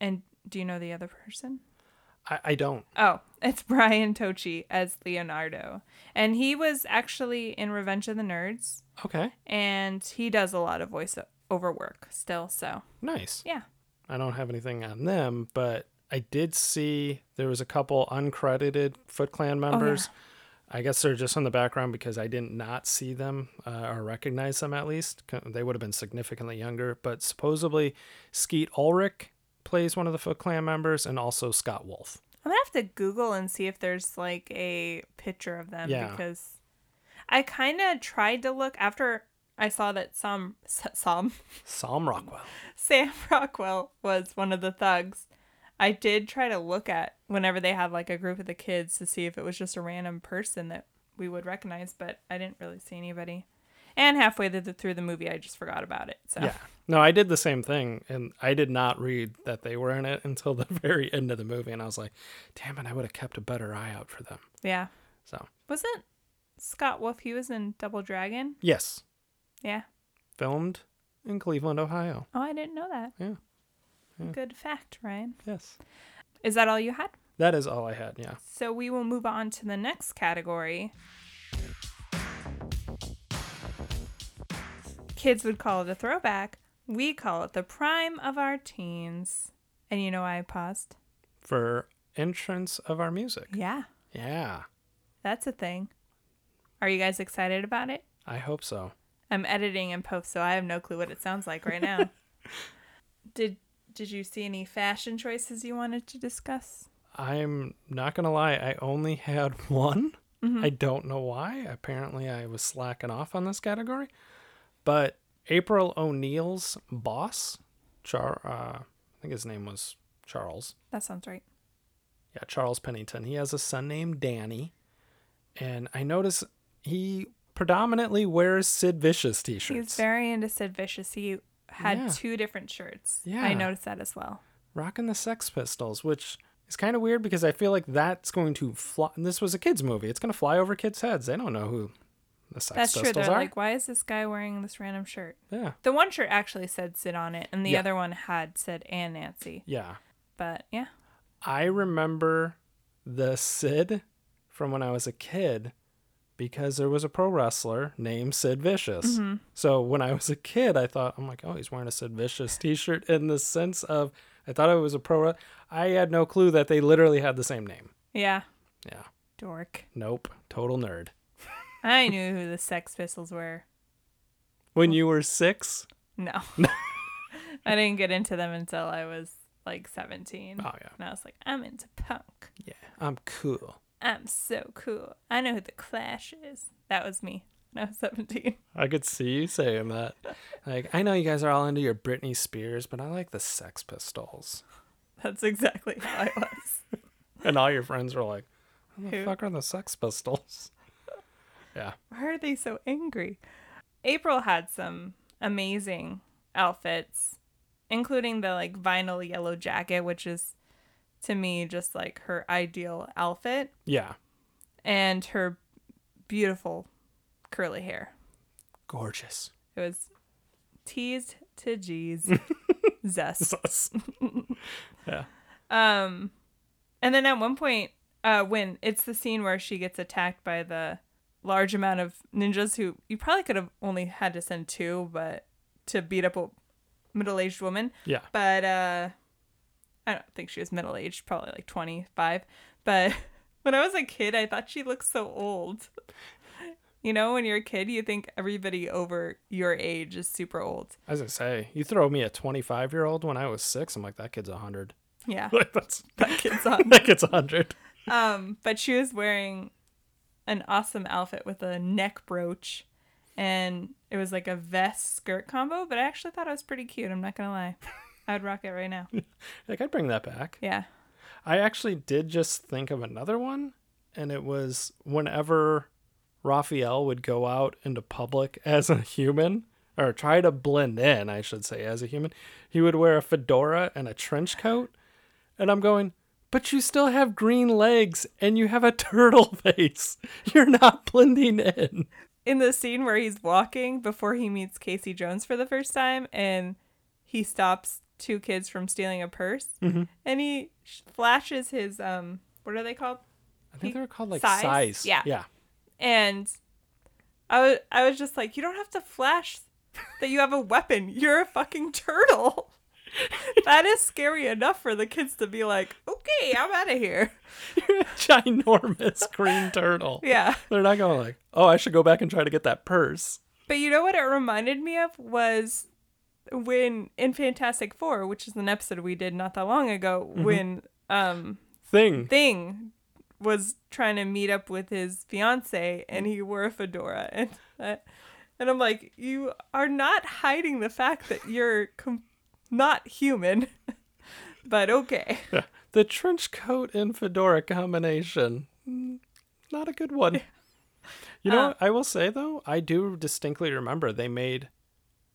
Speaker 1: And do you know the other person?
Speaker 2: I, I don't.
Speaker 1: Oh, it's Brian Tochi as Leonardo. And he was actually in Revenge of the Nerds.
Speaker 2: Okay.
Speaker 1: And he does a lot of voiceover work still. So,
Speaker 2: Nice.
Speaker 1: yeah.
Speaker 2: I don't have anything on them, but I did see there was a couple uncredited Foot Clan members. Oh, yeah. I guess they're just in the background because I did not not see them uh, or recognize them at least. They would have been significantly younger, but supposedly Skeet Ulrich plays one of the Foot Clan members and also Scott Wolf.
Speaker 1: I'm going to have to Google and see if there's like a picture of them
Speaker 2: Yeah.
Speaker 1: because I kind of tried to look after I saw that some, some,
Speaker 2: Sam Rockwell.
Speaker 1: Sam Rockwell was one of the thugs. I did try to look at whenever they had like a group of the kids to see if it was just a random person that we would recognize, but I didn't really see anybody. And halfway th- th- through the movie, I just forgot about it. So
Speaker 2: Yeah. No, I did the same thing, and I did not read that they were in it until the very end of the movie, and I was like, "Damn it! I would have kept a better eye out for them."
Speaker 1: yeah.
Speaker 2: So
Speaker 1: Wasn't Scott Wolf? He was in Double Dragon.
Speaker 2: yes,
Speaker 1: Yeah.
Speaker 2: filmed in Cleveland, Ohio.
Speaker 1: Oh, I didn't know that.
Speaker 2: Yeah. Yeah.
Speaker 1: Good fact, Ryan.
Speaker 2: Yes,
Speaker 1: Is that all you had?
Speaker 2: that is all I had. Yeah.
Speaker 1: So we will move on to the next category. Kids would call it a throwback. We call it the prime of our teens. And you know why I paused?
Speaker 2: For entrance of our music.
Speaker 1: Yeah,
Speaker 2: Yeah,
Speaker 1: that's a thing. Are you guys excited about it?
Speaker 2: I hope so.
Speaker 1: I'm editing in post, so I have no clue what it sounds like right now. did Did you see any fashion choices you wanted to discuss?
Speaker 2: I'm not gonna lie. I only had one.
Speaker 1: Mm-hmm.
Speaker 2: I don't know why. Apparently, I was slacking off on this category. But April O'Neil's boss, Char, uh, I think his name was Charles.
Speaker 1: That sounds right.
Speaker 2: Yeah, Charles Pennington. He has a son named Danny, and I notice he predominantly wears Sid Vicious t-shirts.
Speaker 1: He's very into Sid Vicious. He had
Speaker 2: Yeah.
Speaker 1: two different shirts.
Speaker 2: Yeah.
Speaker 1: I noticed that as well.
Speaker 2: rocking the Sex Pistols, which is kind of weird because I feel like that's going to fly. This was a kids' movie. It's going to fly over kids' heads. They don't know who the Sex
Speaker 1: That's true.
Speaker 2: Pistols
Speaker 1: They're
Speaker 2: are.
Speaker 1: like, why is this guy wearing this random shirt?
Speaker 2: yeah,
Speaker 1: The one shirt actually said Sid on it, and the
Speaker 2: Yeah.
Speaker 1: other one had said and Nancy.
Speaker 2: yeah.
Speaker 1: But yeah,
Speaker 2: I remember the Sid from when I was a kid because there was a pro wrestler named Sid Vicious.
Speaker 1: Mm-hmm.
Speaker 2: So when I was a kid, I thought, I'm like, oh, he's wearing a Sid Vicious t shirt in the sense of I thought it was a pro. I had no clue that they literally had the same name.
Speaker 1: Yeah.
Speaker 2: Yeah.
Speaker 1: Dork.
Speaker 2: Nope. Total nerd.
Speaker 1: I knew who the Sex Pistols were.
Speaker 2: When you were six?
Speaker 1: No. I didn't get into them until I was like 17.
Speaker 2: Oh, yeah.
Speaker 1: And I was like, I'm into punk.
Speaker 2: Yeah. I'm cool.
Speaker 1: I'm so cool. I know who the Clash is. That was me when I was 17.
Speaker 2: I could see you saying that. Like, I know you guys are all into your Britney Spears, but I like the Sex Pistols.
Speaker 1: That's exactly how I was.
Speaker 2: And all your friends were like, who the
Speaker 1: Who?
Speaker 2: fuck are the Sex Pistols? Yeah.
Speaker 1: Why are they so angry? April had some amazing outfits, including the like vinyl yellow jacket, which is to me just like her ideal outfit,
Speaker 2: Yeah.
Speaker 1: and her beautiful curly hair.
Speaker 2: Gorgeous.
Speaker 1: It was teased to G's zest.
Speaker 2: Yeah.
Speaker 1: Um, and then at one point, uh, when it's the scene where she gets attacked by the large amount of ninjas who you probably could have only had to send two, but to beat up a middle-aged woman.
Speaker 2: Yeah.
Speaker 1: But uh, I don't think she was middle-aged, probably like twenty-five. But when I was a kid, I thought she looked so old. You know, when you're a kid, you think everybody over your age is super old.
Speaker 2: As I say, you throw me a 25 year old when I was six, I'm like, that kid's 100.
Speaker 1: Yeah,
Speaker 2: Like, that's,
Speaker 1: that kid's on.
Speaker 2: that kid's 100.
Speaker 1: Um, but she was wearing an awesome outfit with a neck brooch, and it was like a vest skirt combo. But I actually thought it was pretty cute. I'm not gonna lie, I'd rock it right now.
Speaker 2: Like, I'd bring that back.
Speaker 1: Yeah.
Speaker 2: I actually did just think of another one, and it was whenever Raphael would go out into public as a human, or try to blend in, I should say, as a human, he would wear a fedora and a trench coat. And I'm going, but you still have green legs and you have a turtle face. You're not blending in.
Speaker 1: In the scene where he's walking before he meets Casey Jones for the first time, and he stops two kids from stealing a purse,
Speaker 2: Mhm.
Speaker 1: and he flashes his um, what are they called?
Speaker 2: I think
Speaker 1: He-
Speaker 2: they were called like
Speaker 1: sais?
Speaker 2: sais.
Speaker 1: Yeah.
Speaker 2: Yeah.
Speaker 1: And I was I was just like, you don't have to flash that you have a weapon. You're a fucking turtle. that is scary enough for the kids to be like, okay, I'm out of here.
Speaker 2: You're a ginormous green turtle.
Speaker 1: Yeah.
Speaker 2: They're not going like, oh, I should go back and try to get that purse.
Speaker 1: But you know what it reminded me of was when in Fantastic Four, which is an episode we did not that long ago, when um
Speaker 2: Thing.
Speaker 1: Thing was trying to meet up with his fiance and he wore a fedora and uh, and I'm like, you are not hiding the fact that you're com- not human. but okay.
Speaker 2: Yeah. The trench coat and fedora combination, mm, not a good one. You know,
Speaker 1: Uh,
Speaker 2: what I will say though, I do distinctly remember they made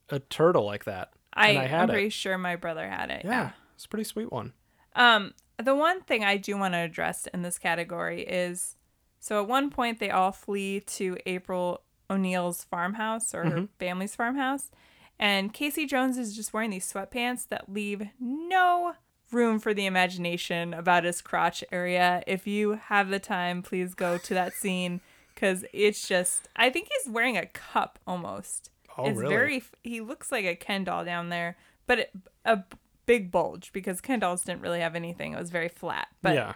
Speaker 2: a turtle like that.
Speaker 1: I,
Speaker 2: and I had
Speaker 1: am
Speaker 2: it.
Speaker 1: pretty sure my brother had it.
Speaker 2: Yeah, it's a pretty sweet one.
Speaker 1: Um, the one thing I do want to address in this category is so at one point they all flee to April O'Neil's farmhouse or her family's farmhouse, and Casey Jones is just wearing these sweatpants that leave no room for the imagination about his crotch area. If you have the time, please go to that scene because it's just I think he's wearing a cup almost.
Speaker 2: Oh,
Speaker 1: it's
Speaker 2: really?
Speaker 1: very he looks like a Ken doll down there, but it, a big bulge because Ken dolls didn't really have anything. It was very flat, but
Speaker 2: yeah.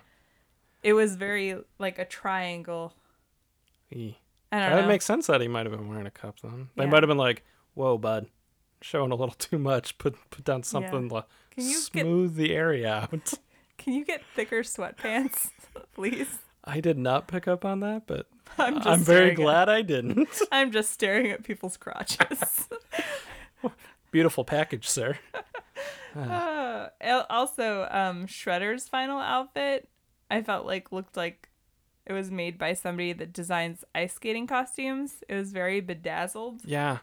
Speaker 1: it was very like a triangle.
Speaker 2: E.
Speaker 1: I don't
Speaker 2: That
Speaker 1: know.
Speaker 2: makes sense that he might have been wearing a cup then. They
Speaker 1: Yeah.
Speaker 2: might have been like, "Whoa, bud, showing a little too much. Put put down something to
Speaker 1: Can you get-
Speaker 2: smooth the area out."
Speaker 1: Can you get thicker sweatpants, please?
Speaker 2: I did not pick up on that, but
Speaker 1: I'm just
Speaker 2: I'm very
Speaker 1: staring at-
Speaker 2: glad I didn't.
Speaker 1: I'm just staring at people's crotches.
Speaker 2: Beautiful package, sir.
Speaker 1: Uh, also, um, Shredder's final outfit, I felt like looked like it was made by somebody that designs ice skating costumes. It was very bedazzled.
Speaker 2: Yeah.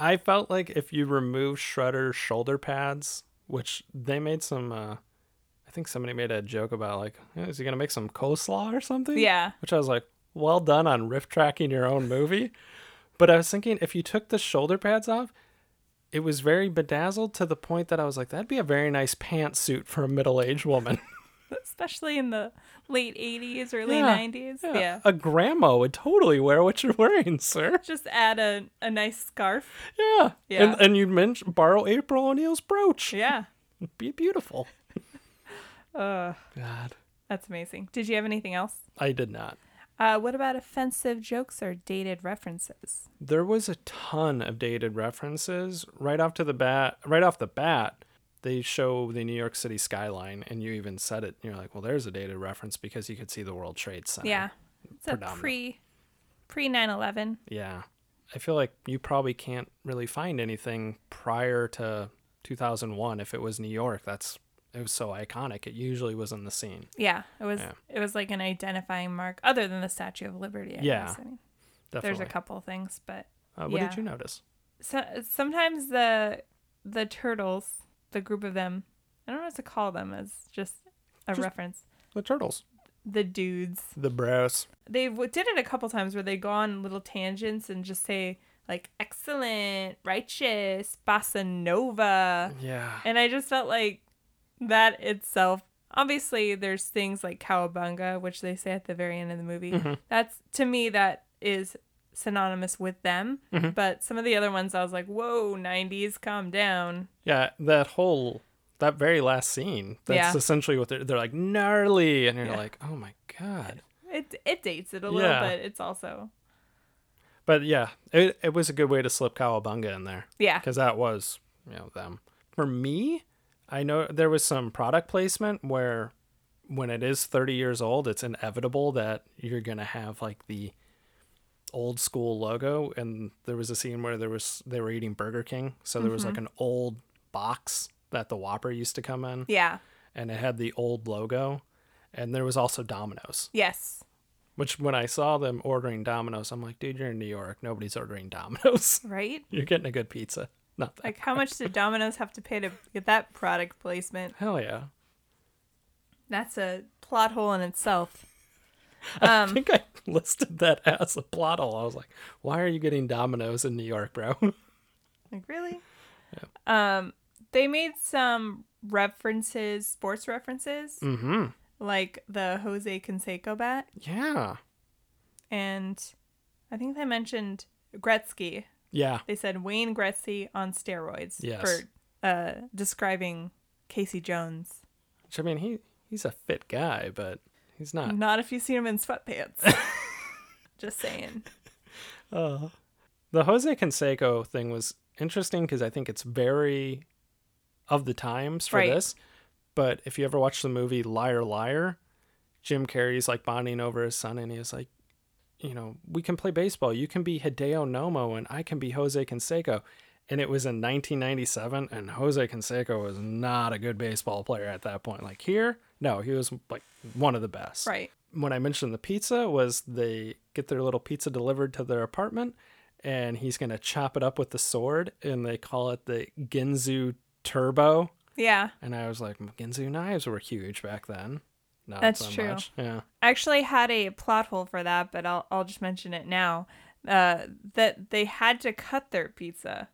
Speaker 2: I felt like if you remove Shredder's shoulder pads, which they made some uh I think somebody made a joke about like, "Eh, is he gonna make some coleslaw or something?
Speaker 1: Yeah.
Speaker 2: Which I was like, well done on riff tracking your own movie. But I was thinking if you took the shoulder pads off, it was very bedazzled to the point that I was like, that'd be a very nice pantsuit for a middle aged woman.
Speaker 1: especially in the late 80s, early
Speaker 2: Yeah,
Speaker 1: 90s.
Speaker 2: Yeah.
Speaker 1: Yeah.
Speaker 2: A grandma would totally wear what you're wearing, sir.
Speaker 1: Just add a, a nice scarf.
Speaker 2: Yeah.
Speaker 1: Yeah.
Speaker 2: And and you mentioned borrow April O'Neil's brooch.
Speaker 1: Yeah.
Speaker 2: Be beautiful.
Speaker 1: Uh,
Speaker 2: God.
Speaker 1: that's amazing. Did you have anything else?
Speaker 2: I did not.
Speaker 1: Uh, what about offensive jokes or dated references?
Speaker 2: There was a ton of dated references right off to the bat. Right off the bat, they show the New York City skyline, and you even said it. You're like, "Well, there's a dated reference because you could see the World Trade Center."
Speaker 1: Yeah. It's a pre pre 9/11.
Speaker 2: Yeah. I feel like you probably can't really find anything prior to 2001 if it was New York. That's it was so iconic. It usually was in the scene.
Speaker 1: Yeah, it was
Speaker 2: Yeah.
Speaker 1: it was like an identifying mark other than the Statue of Liberty. I
Speaker 2: Yeah,
Speaker 1: guess. I mean, there's a couple things, but
Speaker 2: Uh, what
Speaker 1: yeah.
Speaker 2: did you notice?
Speaker 1: so, sometimes the the turtles, the group of them, I don't know what to call them as just a
Speaker 2: Just-
Speaker 1: reference.
Speaker 2: The turtles.
Speaker 1: The dudes.
Speaker 2: The bros.
Speaker 1: They w- did it a couple times where they go on little tangents and just say like excellent, righteous, bossa nova.
Speaker 2: Yeah.
Speaker 1: And I just felt like that itself. Obviously, there's things like cowabunga, which they say at the very end of the movie.
Speaker 2: Mhm.
Speaker 1: That's to me that is synonymous with them.
Speaker 2: Mhm.
Speaker 1: But some of the other ones, I was like, "Whoa, '90s, calm down."
Speaker 2: Yeah, that whole that very last scene. That's
Speaker 1: Yeah.
Speaker 2: essentially what they're they're like gnarly, and you're
Speaker 1: Yeah.
Speaker 2: like, oh my god.
Speaker 1: It it dates it a little,
Speaker 2: Yeah.
Speaker 1: but it's also
Speaker 2: But yeah, it it was a good way to slip Cowabunga in there
Speaker 1: yeah,
Speaker 2: because that was you know them. For me, I know there was some product placement where when it is 30 years old, it's inevitable that you're gonna have like the old school logo and there was a scene where there was they were eating burger king so there was like mm-hmm. an old box that the whopper used to come in.
Speaker 1: Yeah,
Speaker 2: and it had the old logo and there was also domino's.
Speaker 1: Yes,
Speaker 2: which when i saw them ordering domino's i'm like dude you're in new york. Nobody's ordering domino's.
Speaker 1: Right.
Speaker 2: you're getting a good pizza. Not that
Speaker 1: Like, how much did Domino's have to pay to get that product placement?
Speaker 2: hell yeah.
Speaker 1: That's a plot hole in itself.
Speaker 2: i
Speaker 1: Um,
Speaker 2: think i listed that as a plot hole i was like why are you getting domino's in new york bro
Speaker 1: Like really? Yeah. Um, they made some references, sports references,
Speaker 2: mm-hmm
Speaker 1: like the Jose Canseco bat,
Speaker 2: yeah
Speaker 1: and I think they mentioned Gretzky.
Speaker 2: yeah
Speaker 1: They said Wayne Gretzky on steroids
Speaker 2: Yes.
Speaker 1: for uh, describing Casey Jones.
Speaker 2: which i mean he he's a fit guy but he's not
Speaker 1: Not if you see him in sweatpants. Just saying.
Speaker 2: Uh, the Jose Canseco thing was interesting because I think it's very of the times for
Speaker 1: Right.
Speaker 2: this. But if you ever watch the movie Liar Liar, Jim Carrey's like bonding over his son, and he's like, you know, we can play baseball. You can be Hideo Nomo, and I can be Jose Canseco. And it was in 1997, and Jose Canseco was not a good baseball player at that point. Like here, no, he was like one of the best
Speaker 1: Right.
Speaker 2: when I mentioned the pizza was they get their little pizza delivered to their apartment and he's going to chop it up with the sword and they call it the Ginsu Turbo.
Speaker 1: Yeah.
Speaker 2: And I was like, Ginsu knives were huge back then. Not
Speaker 1: That's
Speaker 2: so
Speaker 1: true.
Speaker 2: much. Yeah.
Speaker 1: I actually had a plot hole for that, but I'll I'll just mention it now. Uh, that they had to cut their pizza.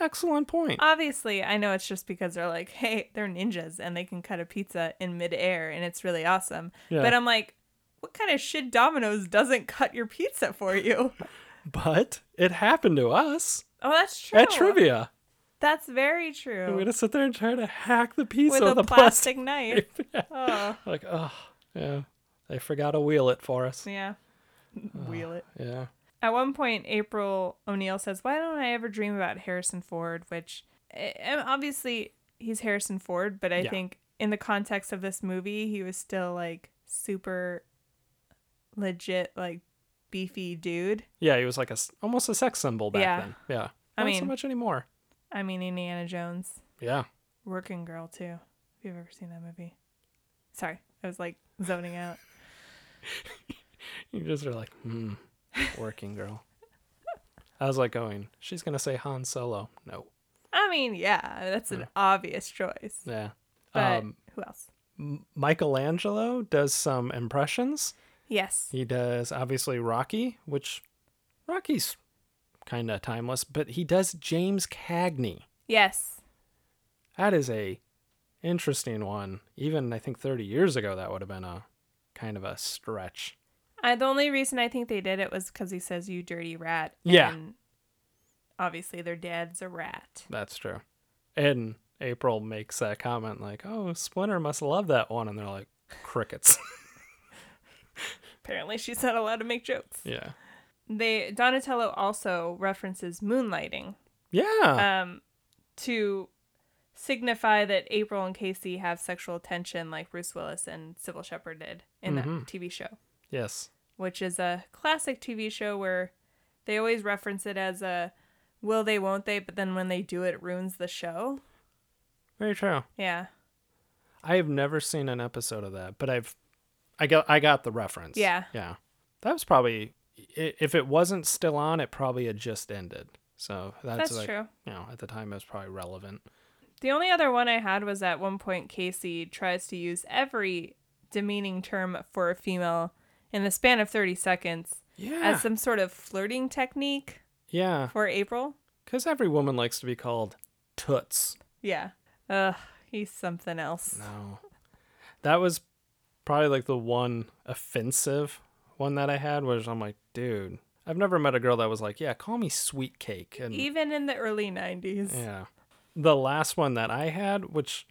Speaker 2: Excellent point.
Speaker 1: Obviously, I know it's just because they're like, hey, they're ninjas and they can cut a pizza in midair and it's really awesome.
Speaker 2: Yeah.
Speaker 1: But I'm like, what kind of shit Domino's doesn't cut your pizza for you?
Speaker 2: But it happened to us
Speaker 1: Oh, that's true.
Speaker 2: at trivia.
Speaker 1: That's very true.
Speaker 2: going to sit there and try to hack the pizza
Speaker 1: With
Speaker 2: with,
Speaker 1: a
Speaker 2: a
Speaker 1: plastic knife.
Speaker 2: Yeah.
Speaker 1: Oh,
Speaker 2: Like, oh, yeah. They forgot to wheel it for us.
Speaker 1: yeah. Wheel it.
Speaker 2: Yeah.
Speaker 1: At one point, April O'Neil says, "Why don't I ever dream about Harrison Ford?" Which, eh, obviously, he's Harrison Ford, but I
Speaker 2: Yeah.
Speaker 1: think in the context of this movie, he was still like super legit, like beefy dude.
Speaker 2: Yeah, he was like a almost a sex symbol back
Speaker 1: Yeah.
Speaker 2: then. Yeah.
Speaker 1: I
Speaker 2: Not so
Speaker 1: mean-
Speaker 2: much anymore.
Speaker 1: I mean, Indiana Jones,
Speaker 2: Yeah.
Speaker 1: Working Girl too. If you've ever seen that movie, sorry, I was like zoning out.
Speaker 2: You just are like, hmm, working girl. I was like going, she's gonna say Han Solo. No.
Speaker 1: I mean, yeah, that's an obvious choice.
Speaker 2: Yeah.
Speaker 1: But
Speaker 2: um,
Speaker 1: who else?
Speaker 2: Michelangelo does some impressions.
Speaker 1: Yes.
Speaker 2: He does obviously Rocky, which Rocky's kind of timeless, but he does James Cagney.
Speaker 1: Yes.
Speaker 2: That is a interesting one. Even I think 30 years ago, that would have been a kind of a stretch.
Speaker 1: I, the only reason I think they did it was because he says, "You dirty rat."
Speaker 2: Yeah.
Speaker 1: And obviously, their dad's a rat.
Speaker 2: That's true. And April makes that comment like, "Oh, Splinter must love that one," and they're like, "Crickets."
Speaker 1: Apparently, she's not allowed to make jokes.
Speaker 2: yeah.
Speaker 1: They Donatello also references moonlighting
Speaker 2: Yeah.
Speaker 1: um, to signify that April and Casey have sexual tension, like Bruce Willis and Cybill Shepherd did in
Speaker 2: Mhm.
Speaker 1: that TV show,
Speaker 2: yes.
Speaker 1: Which is a classic TV show where they always reference it as a will they, won't they, but then when they do it, it ruins the show.
Speaker 2: Very true.
Speaker 1: Yeah.
Speaker 2: I have never seen an episode of that, but I've I got I got the reference.
Speaker 1: Yeah.
Speaker 2: Yeah. That was probably if it wasn't still on, it probably had just ended. So that's,
Speaker 1: That's
Speaker 2: like,
Speaker 1: true.
Speaker 2: you know, at the time it was probably relevant.
Speaker 1: The only other one I had was at one point Casey tries to use every demeaning term for a female in the span of 30 seconds
Speaker 2: Yeah.
Speaker 1: as some sort of flirting technique
Speaker 2: yeah.
Speaker 1: for April.
Speaker 2: Cuz every woman likes to be called toots.
Speaker 1: Yeah. Ugh, he's something else.
Speaker 2: No. That was probably like the one offensive one that I had was I'm like, dude, I've never met a girl that was like, yeah, call me sweet cake and
Speaker 1: Even in the early 90s.
Speaker 2: Yeah. The last one that I had, which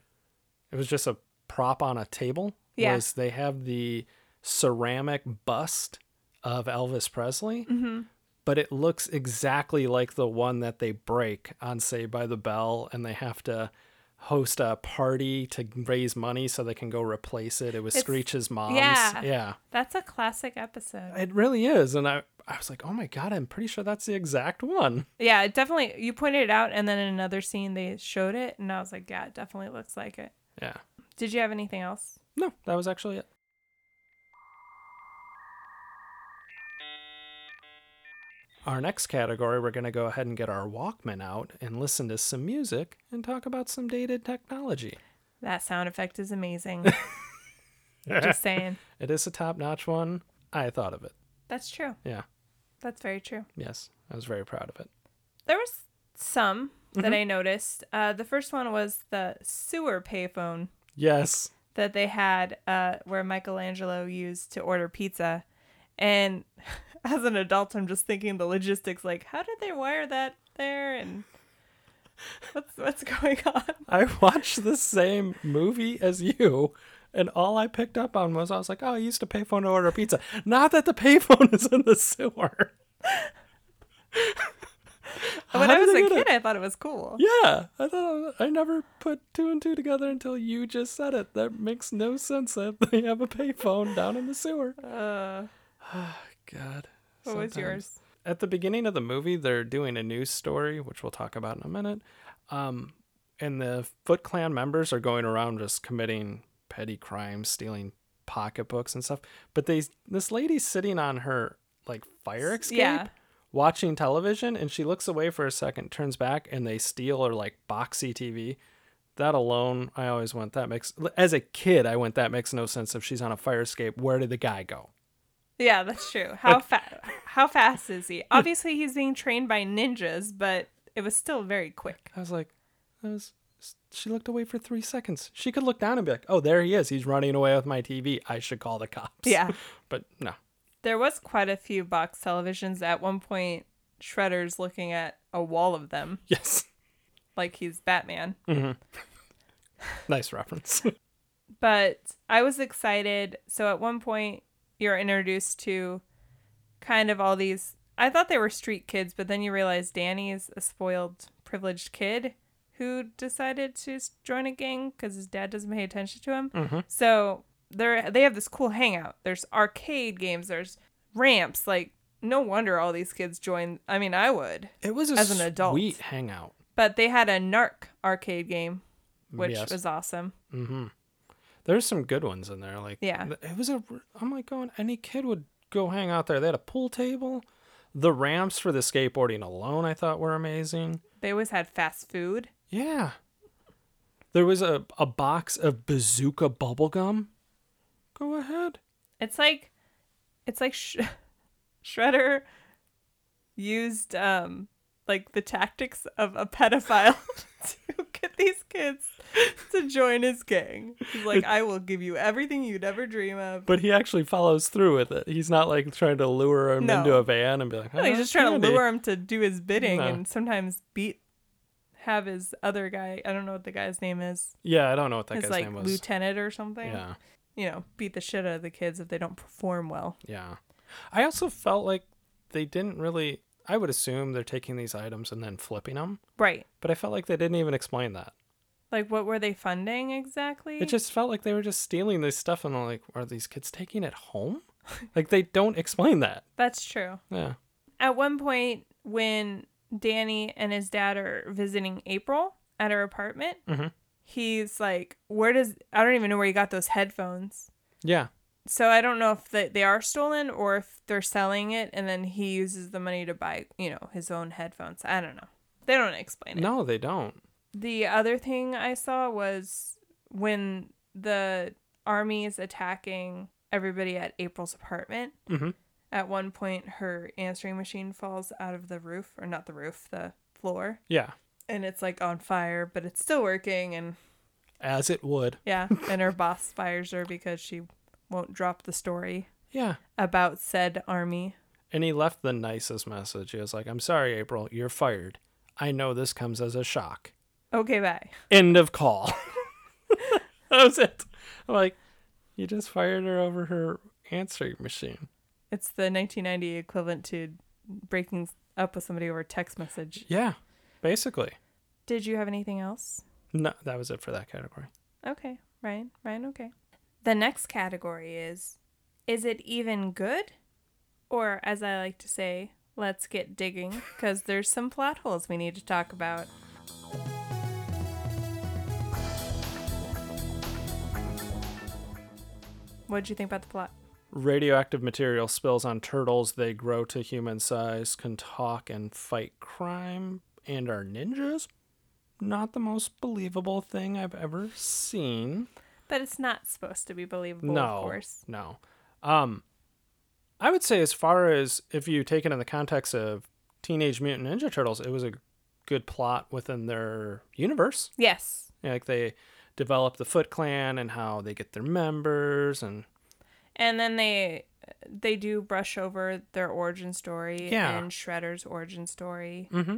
Speaker 2: it was just a prop on a table,
Speaker 1: Yeah.
Speaker 2: was they have the ceramic bust of Elvis Presley,
Speaker 1: hmm
Speaker 2: but it looks exactly like the one that they break on Saved by the Bell, and they have to host a party to raise money so they can go replace it. It was
Speaker 1: It's-
Speaker 2: Screech's mom's.
Speaker 1: yeah.
Speaker 2: Yeah.
Speaker 1: That's a classic episode.
Speaker 2: It really is. And I, I was like, oh my God, I'm pretty sure that's the exact one.
Speaker 1: yeah, it definitely. You pointed it out, and then in another scene, they showed it, and I was like, yeah, it definitely looks like it.
Speaker 2: Yeah.
Speaker 1: Did you have anything else?
Speaker 2: No, that was actually it. Our next category, we're going to go ahead and get our Walkman out and listen to some music and talk about some dated technology.
Speaker 1: That sound effect is amazing. Just saying.
Speaker 2: It is a top notch one. I thought of it.
Speaker 1: That's true.
Speaker 2: Yeah.
Speaker 1: That's very true.
Speaker 2: Yes. I was very proud of it.
Speaker 1: There was some that
Speaker 2: Mhm.
Speaker 1: I noticed. Uh, the first one was the sewer payphone
Speaker 2: Yes.
Speaker 1: that they had uh, where Michelangelo used to order pizza. And as an adult, I'm just thinking the logistics like, how did they wire that there? And what's, what's going on?
Speaker 2: I watched the same movie as you, and all I picked up on was I was like, oh, I used to payphone to order pizza. Not that the payphone is in the sewer.
Speaker 1: when I was a kid,
Speaker 2: it?
Speaker 1: I thought it was cool.
Speaker 2: Yeah, I thought I never put two and two together until you just said it. That makes no sense that they have a payphone down in the sewer.
Speaker 1: Uh,
Speaker 2: God.
Speaker 1: what was yours?
Speaker 2: At the beginning of the movie, they're doing a news story, which we'll talk about in a minute. Um, and the Foot Clan members are going around just committing petty crimes, stealing pocketbooks and stuff. But they, this lady's sitting on her like fire escape,
Speaker 1: Yeah.
Speaker 2: watching television, and she looks away for a second, turns back, and they steal her like boxy TV. That alone, I always went. That makes as a kid, I went. That makes no sense. If she's on a fire escape, where did the guy go?
Speaker 1: Yeah, that's true. How fa- how fast is he? Obviously, he's being trained by ninjas, but it was still very quick.
Speaker 2: I was like, that was. She looked away for three seconds. She could look down and be like, "Oh, there he is. He's running away with my TV. I should call the cops."
Speaker 1: Yeah.
Speaker 2: but no.
Speaker 1: There was quite a few box televisions. At one point, Shredder's looking at a wall of them
Speaker 2: Yes.
Speaker 1: like he's Batman. Mm-hmm.
Speaker 2: Nice reference.
Speaker 1: But I was excited. So at one point, you're introduced to kind of all these. I thought they were street kids, but then you realize Danny's a spoiled, privileged kid who decided to join a gang because his dad doesn't pay attention to him.
Speaker 2: Mhm.
Speaker 1: So they're they have this cool hangout. There's arcade games. There's ramps. Like no wonder all these kids join. I mean, I would.
Speaker 2: it was a
Speaker 1: As an adult.
Speaker 2: sweet hangout.
Speaker 1: But they had a Narc arcade game, which
Speaker 2: Yes.
Speaker 1: was awesome.
Speaker 2: Mm-hmm. There's some good ones in there. Like,
Speaker 1: Yeah.
Speaker 2: it was a. I'm like going. Any kid would go hang out there. They had a pool table. The ramps for the skateboarding alone, I thought were amazing.
Speaker 1: They always had fast food.
Speaker 2: Yeah. There was a, a box of bazooka bubblegum. Go ahead.
Speaker 1: It's like, it's like Sh- Shredder used um like the tactics of a pedophile to get these kids to join his gang. He's like, I will give you everything you'd ever dream of.
Speaker 2: But he actually follows through with it. He's not like trying to lure him
Speaker 1: No.
Speaker 2: into a van and be like,
Speaker 1: No, he's
Speaker 2: "Oh,
Speaker 1: just trying
Speaker 2: candy."
Speaker 1: to lure him to do his bidding
Speaker 2: No.
Speaker 1: and sometimes beat have his other guy I don't know what the guy's name is.
Speaker 2: Yeah, I don't know what that
Speaker 1: his
Speaker 2: guy's
Speaker 1: like
Speaker 2: name was.
Speaker 1: lieutenant or something.
Speaker 2: Yeah,
Speaker 1: You know, beat the shit out of the kids if they don't perform well.
Speaker 2: yeah. I also felt like they didn't really. I would assume they're taking these items and then flipping them,
Speaker 1: Right.
Speaker 2: but I felt like they didn't even explain that.
Speaker 1: Like what were they funding exactly?
Speaker 2: It just felt like they were just stealing this stuff and like, are these kids taking it home? like they don't explain that.
Speaker 1: That's true.
Speaker 2: Yeah.
Speaker 1: At one point when Danny and his dad are visiting April at her apartment,
Speaker 2: Mhm.
Speaker 1: he's like, "Where does I don't even know where you got those headphones."
Speaker 2: Yeah.
Speaker 1: So I don't know if they, they are stolen or if they're selling it and then he uses the money to buy, you know, his own headphones. I don't know. They don't explain it.
Speaker 2: No, they don't.
Speaker 1: The other thing I saw was when the army is attacking everybody at April's apartment.
Speaker 2: Mm-hmm.
Speaker 1: At one point, her answering machine falls out of the roof, or not the roof, the floor,
Speaker 2: Yeah.
Speaker 1: and it's like on fire, but it's still working. And
Speaker 2: As it would.
Speaker 1: yeah, and her boss fires her because she won't drop the story
Speaker 2: Yeah.
Speaker 1: about said army.
Speaker 2: And he left the nicest message. He was like, I'm sorry, April, you're fired. I know this comes as a shock.
Speaker 1: Okay, bye.
Speaker 2: End of call. that was it. I'm like, you just fired her over her answering machine.
Speaker 1: It's the 1990 equivalent to breaking up with somebody over text message.
Speaker 2: Yeah, basically.
Speaker 1: Did you have anything else?
Speaker 2: No, that was it for that category.
Speaker 1: Okay, Ryan. Ryan, okay. The next category is Is it even good? Or, as I like to say, let's get digging, because there's some plot holes we need to talk about. What'd you think about the plot?
Speaker 2: Radioactive material spills on turtles. They grow to human size, can talk and fight crime, and are ninjas. Not the most believable thing I've ever seen.
Speaker 1: But it's not supposed to be believable,
Speaker 2: no,
Speaker 1: of course.
Speaker 2: no. Um, I would say as far as if you take it in the context of Teenage Mutant Ninja Turtles, it was a good plot within their universe.
Speaker 1: Yes.
Speaker 2: Like they develop the Foot Clan and how they get their members and
Speaker 1: And then they they do brush over their origin story
Speaker 2: Yeah.
Speaker 1: and Shredder's origin story
Speaker 2: mm-hmm.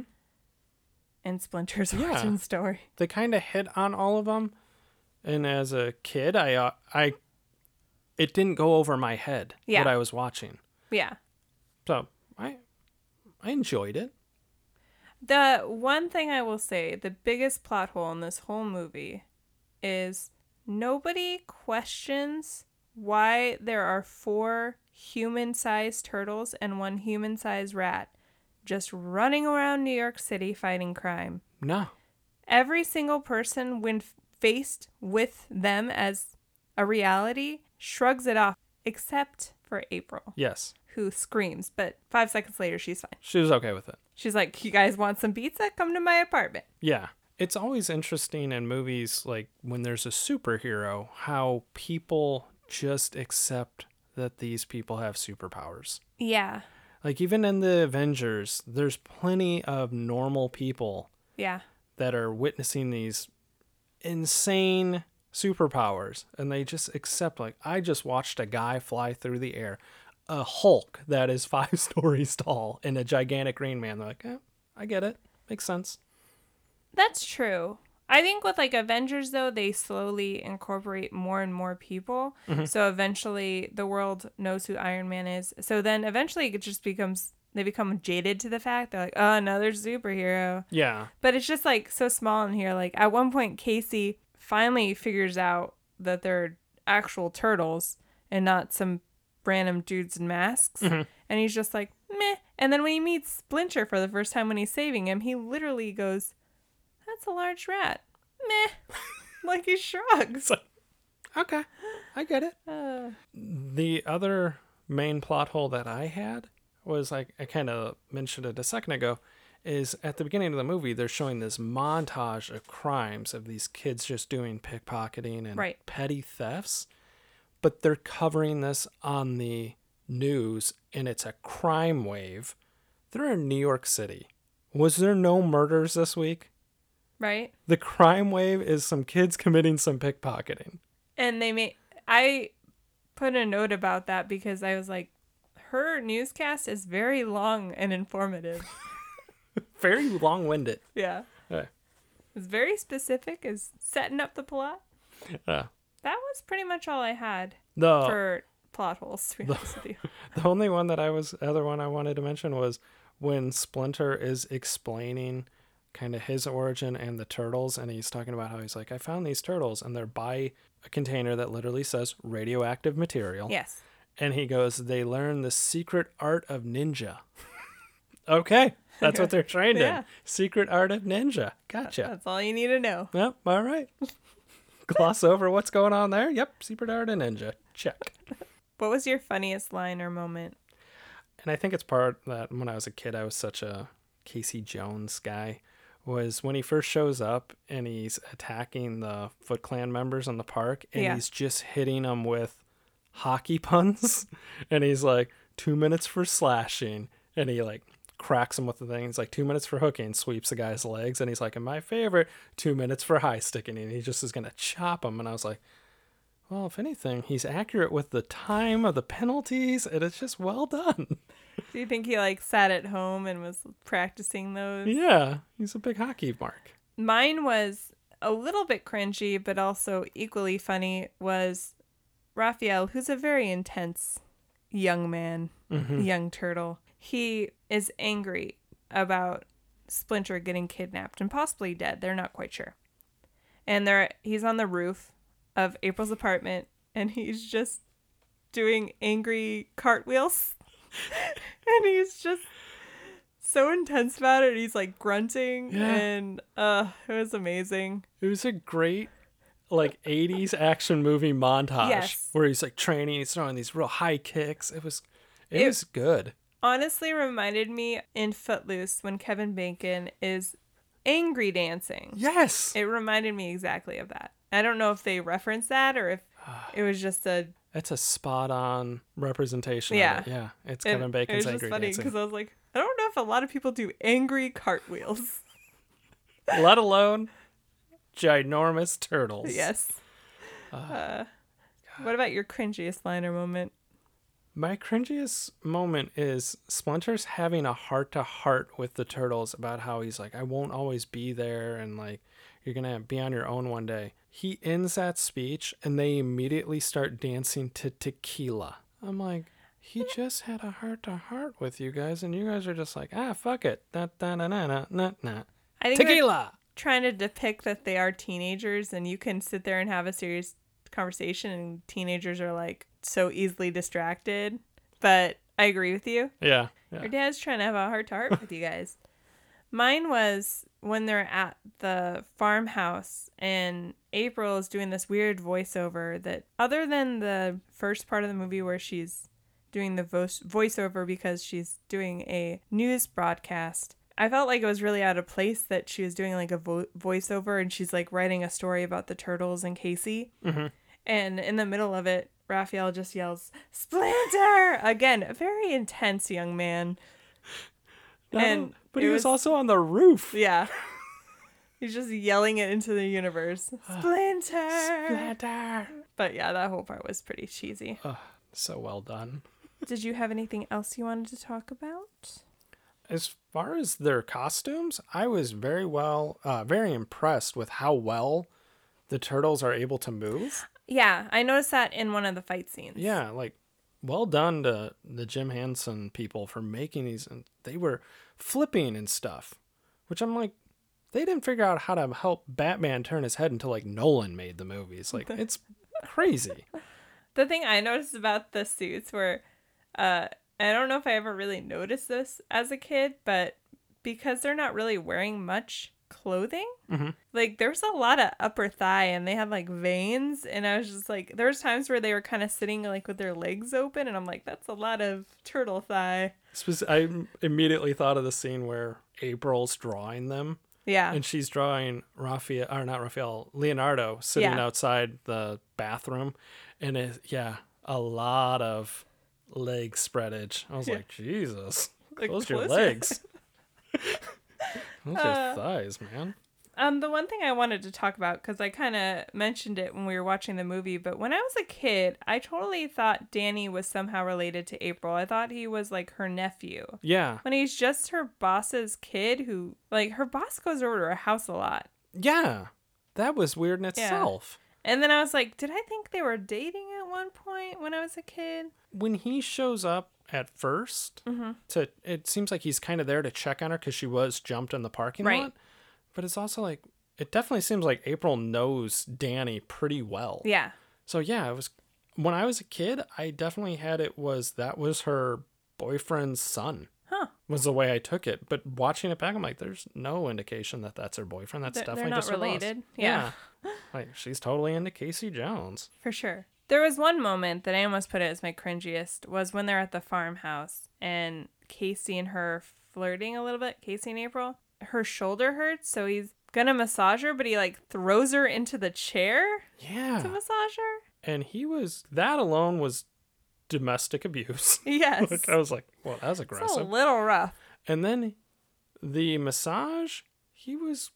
Speaker 1: and Splinter's
Speaker 2: Yeah.
Speaker 1: origin story.
Speaker 2: they kind of hit on all of them. And as a kid, I uh, I it didn't go over my head
Speaker 1: Yeah.
Speaker 2: what I was watching.
Speaker 1: Yeah.
Speaker 2: So I I enjoyed it.
Speaker 1: The one thing I will say, the biggest plot hole in this whole movie is nobody questions why there are four human sized turtles and one human sized rat just running around New York City fighting crime.
Speaker 2: No.
Speaker 1: Every single person, when faced with them as a reality, shrugs it off, except for April,
Speaker 2: Yes.
Speaker 1: who screams, but five seconds later, she's fine.
Speaker 2: She was okay with it.
Speaker 1: She's like, You guys want some pizza? Come to my apartment.
Speaker 2: Yeah. It's always interesting in movies like when there's a superhero how people just accept that these people have superpowers.
Speaker 1: Yeah.
Speaker 2: Like even in the Avengers, there's plenty of normal people
Speaker 1: Yeah.
Speaker 2: that are witnessing these insane superpowers and they just accept like I just watched a guy fly through the air, a Hulk that is 5 stories tall and a gigantic green man. They're like, eh, I get it. Makes sense.
Speaker 1: That's true. I think with like Avengers though, they slowly incorporate more and more people. Mm-hmm. So eventually the world knows who Iron Man is. So then eventually it just becomes they become jaded to the fact. They're like, oh, another superhero.
Speaker 2: Yeah.
Speaker 1: But it's just like so small in here. Like at one point Casey finally figures out that they're actual turtles and not some random dudes in masks. Mm-hmm. And he's just like, meh. And then when he meets Splinter for the first time when he's saving him, he literally goes, That's a large rat. Meh. like he shrugs.
Speaker 2: Okay. I get it.
Speaker 1: Uh,
Speaker 2: The other main plot hole that I had was like I kind of mentioned it a second ago is at the beginning of the movie they're showing this montage of crimes of these kids just doing pickpocketing and
Speaker 1: Right.
Speaker 2: petty thefts but they're covering this on the news and it's a crime wave they're in New York City was there no murders this week
Speaker 1: right?
Speaker 2: The crime wave is some kids committing some pickpocketing.
Speaker 1: And they made I put a note about that because I was like, her newscast is very long and informative.
Speaker 2: Very long winded.
Speaker 1: yeah.
Speaker 2: Yeah.
Speaker 1: It's very specific, is setting up the plot.
Speaker 2: Uh,
Speaker 1: That was pretty much all I had
Speaker 2: the
Speaker 1: for plot holes, to be honest with you.
Speaker 2: the only one that I was other one I wanted to mention was when Splinter is explaining kind of his origin and the turtles and he's talking about how he's like I found these turtles and they're by a container that literally says radioactive material.
Speaker 1: Yes.
Speaker 2: And he goes, They learn the secret art of ninja. okay. That's what they're trained
Speaker 1: Yeah.
Speaker 2: in. Secret art of ninja. Gotcha.
Speaker 1: That's all you need to know.
Speaker 2: Yep. All right. Gloss over what's going on there. Yep. Secret art of ninja. Check.
Speaker 1: What was your funniest line or moment?
Speaker 2: And I think it's part that when I was a kid, I was such a Casey Jones guy. Was when he first shows up and he's attacking the Foot Clan members in the park and
Speaker 1: Yeah.
Speaker 2: he's just hitting them with hockey puns. and he's like, two minutes for slashing. And he like cracks him with the thing. He's like, two minutes for hooking, sweeps the guy's legs. And he's like, and my favorite, two minutes for high sticking. And he just is going to chop him. And I was like, well, if anything, he's accurate with the time of the penalties. And it's just well done.
Speaker 1: Do you think he like sat at home and was practicing those?
Speaker 2: Yeah, he's a big hockey mark.
Speaker 1: Mine was a little bit cringy, but also equally funny. Was Raphael, who's a very intense young man, mm-hmm. young turtle. He is angry about Splinter getting kidnapped and possibly dead. They're not quite sure. And they're he's on the roof of April's apartment, and he's just doing angry cartwheels. and he's just so intense about it. He's like grunting,
Speaker 2: Yeah.
Speaker 1: and uh, it was amazing.
Speaker 2: It was a great like 80s action movie montage
Speaker 1: Yes.
Speaker 2: where he's like training, he's throwing these real high kicks. It was it,
Speaker 1: It-
Speaker 2: was good.
Speaker 1: Honestly, reminded me in Footloose when Kevin Bacon is angry dancing.
Speaker 2: Yes.
Speaker 1: It reminded me exactly of that. I don't know if they referenced that or if it was just a
Speaker 2: It's a spot on representation.
Speaker 1: Yeah.
Speaker 2: Of it. Yeah. It's
Speaker 1: it-
Speaker 2: Kevin Bacon's
Speaker 1: It was
Speaker 2: angry
Speaker 1: funny because I was like, I don't know if a lot of people do angry cartwheels.
Speaker 2: Let alone ginormous turtles.
Speaker 1: yes. Uh, what about your cringiest liner moment?
Speaker 2: My cringiest moment is Splinter's having a heart to heart with the turtles about how he's like, I won't always be there and like you're gonna be on your own one day. He ends that speech and they immediately start dancing to tequila. I'm like, he just had a heart to heart with you guys, and you guys are just like, ah, fuck it. Da, da, da, da, da, da.
Speaker 1: I think
Speaker 2: Tequila.
Speaker 1: trying to depict that they are teenagers and you can sit there and have a serious conversation and teenagers are like so easily distracted. But I agree with you.
Speaker 2: Yeah. yeah.
Speaker 1: Your dad's trying to have a heart to heart with you guys. Mine was when they're at the farmhouse and April is doing this weird voiceover that, other than the first part of the movie where she's doing the voice voiceover because she's doing a news broadcast, I felt like it was really out of place that she was doing like a vo- voiceover and she's like writing a story about the turtles and Casey.
Speaker 2: Mm-hmm.
Speaker 1: And in the middle of it, Raphael just yells, Splinter! Again, a very intense young man. And
Speaker 2: but he was,
Speaker 1: was-
Speaker 2: also on the roof.
Speaker 1: Yeah. He's just yelling it into the universe. Splinter!
Speaker 2: Splinter.
Speaker 1: But yeah, that whole part was pretty cheesy.
Speaker 2: Oh, so well done.
Speaker 1: Did you have anything else you wanted to talk about?
Speaker 2: As far as their costumes, I was very well, uh, very impressed with how well the turtles are able to move.
Speaker 1: Yeah, I noticed that in one of the fight scenes.
Speaker 2: Yeah, like well done to the Jim Henson people for making these. And they were flipping and stuff, which I'm like, they didn't figure out how to help Batman turn his head until like Nolan made the movies. Like it's crazy.
Speaker 1: The thing I noticed about the suits were, uh, I don't know if I ever really noticed this as a kid, but because they're not really wearing much clothing,
Speaker 2: Mhm.
Speaker 1: like there's a lot of upper thigh and they had like veins, and I was just like, there was times where they were kind of sitting like with their legs open, and I'm like, that's a lot of turtle thigh.
Speaker 2: This was- I immediately thought of the scene where April's drawing them
Speaker 1: Yeah,
Speaker 2: and she's drawing Raphael or not Raphael Leonardo sitting
Speaker 1: Yeah.
Speaker 2: outside the bathroom and it yeah a lot of leg spreadage I was
Speaker 1: Yeah.
Speaker 2: like Jesus
Speaker 1: Like,
Speaker 2: close
Speaker 1: close your-
Speaker 2: legs close
Speaker 1: Uh,
Speaker 2: thighs man
Speaker 1: Um, the one thing I wanted to talk about because I kind of mentioned it when we were watching the movie, but when I was a kid, I totally thought Danny was somehow related to April. I thought he was like her nephew.
Speaker 2: Yeah.
Speaker 1: When he's just her boss's kid, who like her boss goes over to her house a lot,
Speaker 2: Yeah. That was weird in itself.
Speaker 1: and then I was like, did I think they were dating at one point when I was a kid?
Speaker 2: When he shows up at 1st
Speaker 1: Mm-hmm.
Speaker 2: to it seems like he's kind of there to check on her because she was jumped in the parking
Speaker 1: Right.
Speaker 2: lot. But it's also like it definitely seems like April knows Danny pretty well.
Speaker 1: Yeah,
Speaker 2: So yeah, it was when I was a kid, I definitely had it was that was her boyfriend's son.
Speaker 1: Huh.
Speaker 2: Was the way I took it, but watching it back, I'm like, there's no indication that that's her boyfriend. That's
Speaker 1: They're-
Speaker 2: definitely
Speaker 1: not
Speaker 2: just her boss.
Speaker 1: related. Yeah.
Speaker 2: like she's totally into Casey Jones.
Speaker 1: for sure. There was one moment that I almost put it as my cringiest was when they're at the farmhouse and Casey and her flirting a little bit. Casey and April, her shoulder hurts, so he's gonna massage her, but he like throws her into the chair
Speaker 2: Yeah,
Speaker 1: to massage her.
Speaker 2: and he was that alone was domestic abuse.
Speaker 1: Yes,
Speaker 2: Which I was like, well, that's
Speaker 1: it's a
Speaker 2: aggressive.
Speaker 1: little rough.
Speaker 2: And then the massage, he was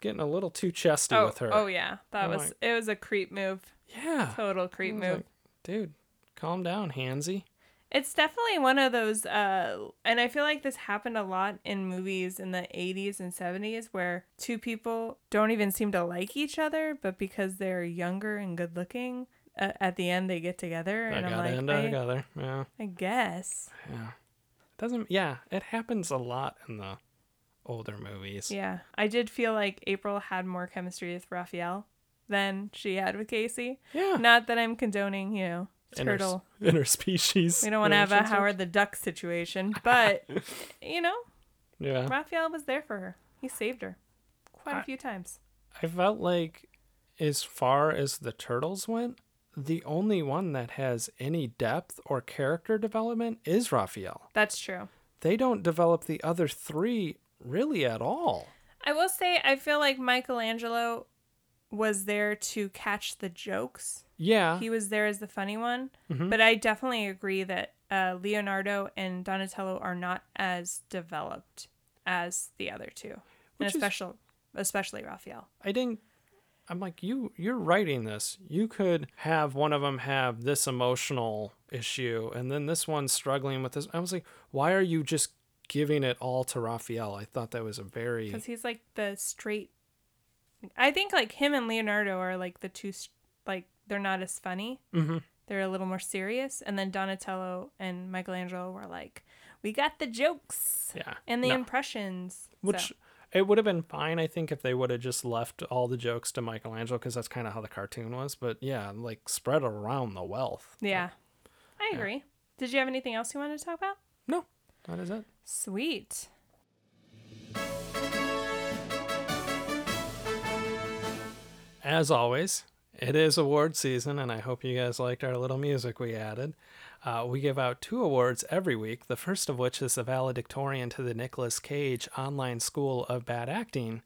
Speaker 2: getting a little too chesty
Speaker 1: Oh,
Speaker 2: with her.
Speaker 1: oh yeah, that
Speaker 2: I'm
Speaker 1: was
Speaker 2: like-
Speaker 1: it. Was a creep move.
Speaker 2: Yeah.
Speaker 1: Total creep move.
Speaker 2: like, dude, calm down, Hansy.
Speaker 1: It's definitely one of those, uh, and I feel like this happened a lot in movies in the 80s and 70s where two people don't even seem to like each other, but because they're younger and good looking, uh, at the end they get together.
Speaker 2: I
Speaker 1: And I'm
Speaker 2: gotta
Speaker 1: like,
Speaker 2: end
Speaker 1: I,
Speaker 2: together. Yeah,
Speaker 1: I guess.
Speaker 2: yeah. It Doesn't yeah? It happens a lot in the older movies.
Speaker 1: Yeah. I did feel like April had more chemistry with Raphael than she had with Casey.
Speaker 2: Yeah.
Speaker 1: Not that I'm condoning, you know,
Speaker 2: Inter-
Speaker 1: turtle.
Speaker 2: interspecies.
Speaker 1: We don't want to have a. Howard the Duck situation, but, you know,
Speaker 2: Yeah.
Speaker 1: Raphael was there for her. He saved her quite a
Speaker 2: I-
Speaker 1: few times.
Speaker 2: I felt like, as far as the turtles went, the only one that has any depth or character development is Raphael.
Speaker 1: That's true.
Speaker 2: They don't develop the other three really at all.
Speaker 1: I will say, I feel like Michelangelo was there to catch the jokes.
Speaker 2: Yeah.
Speaker 1: He was there as the funny one.
Speaker 2: Mhm.
Speaker 1: But I definitely agree that uh, Leonardo and Donatello are not as developed as the other two, and
Speaker 2: Which is-
Speaker 1: especially especially Raphael.
Speaker 2: I didn't. I'm like you. You're writing this. You could have one of them have this emotional issue, and then this one's struggling with this. I was like, why are you just giving it all to Raphael? I thought that was a very
Speaker 1: because he's like the straight. I think like him and Leonardo are like the two, like they're not as funny.
Speaker 2: Mhm.
Speaker 1: They're a little more serious, and then Donatello and Michelangelo were like, "We got the jokes
Speaker 2: yeah.
Speaker 1: and the
Speaker 2: No.
Speaker 1: impressions."
Speaker 2: Which
Speaker 1: So,
Speaker 2: it would have been fine, I think, if they would have just left all the jokes to Michelangelo, because that's kind of how the cartoon was. But yeah, like spread around the wealth.
Speaker 1: yeah, I agree. Did you have anything else you wanted to talk about?
Speaker 2: No, that is it.
Speaker 1: Sweet.
Speaker 2: As always, it is award season, and I hope you guys liked our little music we added. Uh, we give out two awards every week, the first of which is the valedictorian to the Nicolas Cage Online School of Bad Acting.